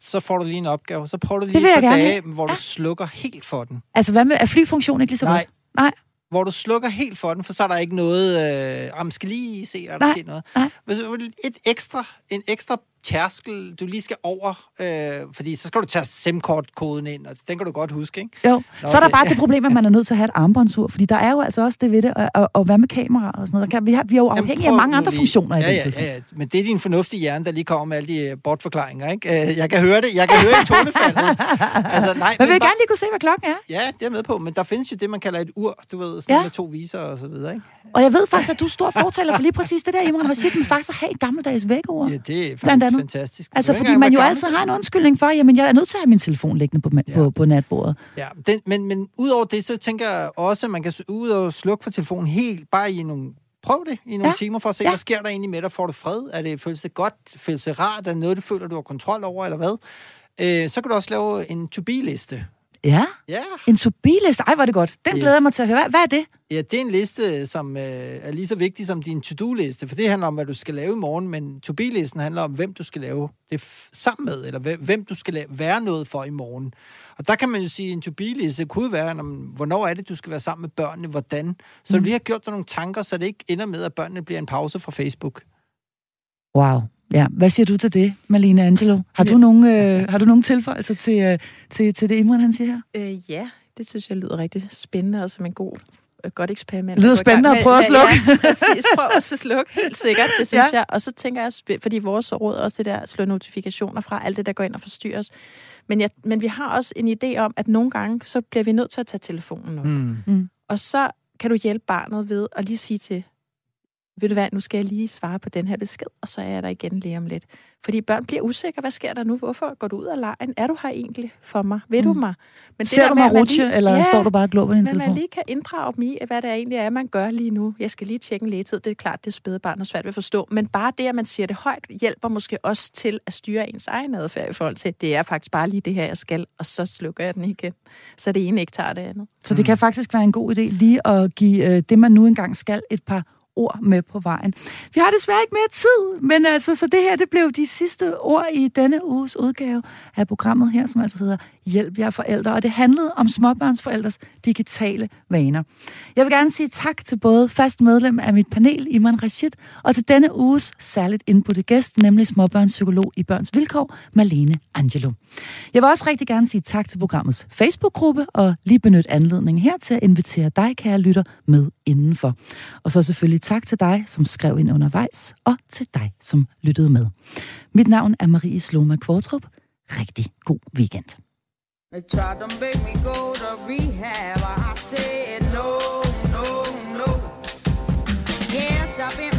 S3: så får du lige en opgave. Så prøver du lige et par dage, hvor
S1: Ja.
S3: du slukker helt for den.
S1: Altså, hvad med, er flyfunktionen ikke lige så
S3: Nej.
S1: godt? Nej.
S3: Hvor du slukker helt for den, for så er der ikke noget... Øh, om skal lige se, er der sket noget.
S1: nej.
S3: Hvis Et ekstra, en ekstra tærskel, du lige skal over, øh, fordi så skal du tage SIM-kort-koden ind, og den kan du godt huske, ikke?
S1: Jo,
S3: Nå,
S1: så er der
S3: det-
S1: bare det problem, at man er nødt til at have et armbåndsur, fordi der er jo altså også det ved det, og, og, og hvad med kamera og sådan noget. Der kan, vi, har, vi er jo afhængige af mange andre
S3: lige-
S1: funktioner i
S3: ja,
S1: den
S3: ja, ja, ja, men det er din fornuftige hjerne, der lige kommer med alle de øh, bortforklaringer, ikke? Øh, Jeg kan høre det, jeg kan høre i tonefaldet. altså, nej,
S1: Men vil
S3: bare-
S1: gerne lige kunne se, hvad klokken er.
S3: Ja, det er med på, men der findes jo det, man kalder et ur, du ved, sådan
S1: Ja.
S3: ja. med to viser og så videre, ikke?
S1: Og jeg ved faktisk, at du er stor fortaler for lige præcis det der, Imran Rashid, men faktisk at have et gammeldags vækkeur.
S3: Ja, det er faktisk
S1: andet.
S3: fantastisk.
S1: Altså, fordi man jo
S3: være
S1: altid
S3: gammel.
S1: har en undskyldning for, jamen, jeg er nødt til at have min telefon liggende på,
S3: Ja.
S1: på, på natbordet.
S3: Ja, den, men, men udover det, så tænker jeg også, at man kan ud og slukke for telefonen helt, bare i nogle Prøv det i nogle
S1: Ja.
S3: timer for at se,
S1: ja.
S3: hvad sker der egentlig med dig? Får du fred? Er det, føles det godt? Føles det rart? Er det noget, du føler, du har kontrol over, eller hvad? Øh, så kan du også lave en to-be-liste.
S1: Ja,
S3: Ja.
S1: en to-be-liste. Ej, hvor det godt. Den
S3: Yes.
S1: glæder jeg mig til at høre. Hvad, er det?
S3: ja, det er en liste, som øh, er lige så vigtig som din to-do-liste, for det handler om, hvad du skal lave i morgen, men to-be-listen handler om, hvem du skal lave det sammen med, eller hvem, du skal la- være noget for i morgen. Og der kan man jo sige, at en to-be-liste kunne være, når, hvornår er det, du skal være sammen med børnene, hvordan. Så mm. du lige har gjort dig nogle tanker, så det ikke ender med, at børnene bliver en pause fra Facebook.
S1: Wow. Ja, hvad siger du til det, Malene Angelo? Har, du, nogen, øh, har du nogen tilføjelser til, øh, til, til det, Imran han siger her?
S2: Øh, ja, det synes jeg lyder rigtig spændende og som en god et godt eksperiment.
S1: Lyder spændende at prøve at slukke.
S2: Ja, præcis. Prøv at slukke, helt sikkert, det <laughs> synes
S1: Ja.
S2: ja. jeg. Og så tænker jeg, fordi vores råd er også det der, at slå notifikationer fra, alt det, der går ind og forstyrrer os. Men, jeg, men vi har også en idé om, at nogle gange, så bliver vi nødt til at tage telefonen op.
S3: Mm.
S2: Og så kan du hjælpe barnet ved at lige sige til, ved du hvad, nu skal jeg lige svare på den her besked, og så er jeg der igen lige om lidt. Fordi børn bliver usikre, hvad sker der nu? Hvorfor går du ud af lejen? Er du her egentlig for mig? Ved mm. du mig? Men
S1: Ser
S2: der
S1: du mig
S2: man
S1: rutsche,
S2: lige-
S1: eller
S2: ja,
S1: står du bare og glor på din
S2: men man
S1: telefon?
S2: lige kan inddrage dem i, hvad det egentlig er, man gør lige nu. Jeg skal lige tjekke en lægetid. Det er klart, det er spæde barn og svært ved at forstå. Men bare det, at man siger det højt, hjælper måske også til at styre ens egen adfærd i forhold til, at det er faktisk bare lige det her, jeg skal, og så slukker jeg den igen. Så det ene ikke tager det andet.
S1: Så det kan faktisk være en god idé lige at give øh, det, man nu engang skal, et par ord med på vejen. Vi har desværre ikke mere tid, men altså, så det her, det blev de sidste ord i denne uges udgave af programmet her, som altså hedder Hjælp jer forældre, og det handlede om småbørnsforældres digitale vaner. Jeg vil gerne sige tak til både fast medlem af mit panel, Iman Rashid, og til denne uges særligt indbudte gæst, nemlig småbørnspsykolog i Børns Vilkår, Malene Angelo. Jeg vil også rigtig gerne sige tak til programmets Facebook-gruppe, og lige benytte anledningen her til at invitere dig, kære lytter, med indenfor. Og så selvfølgelig tak til dig, som skrev ind undervejs, og til dig, som lyttede med. Mit navn er Marie Sloma Kvartrup. Rigtig god weekend.
S6: They tried to make me go to rehab. I said no, no, no. Yes, I've been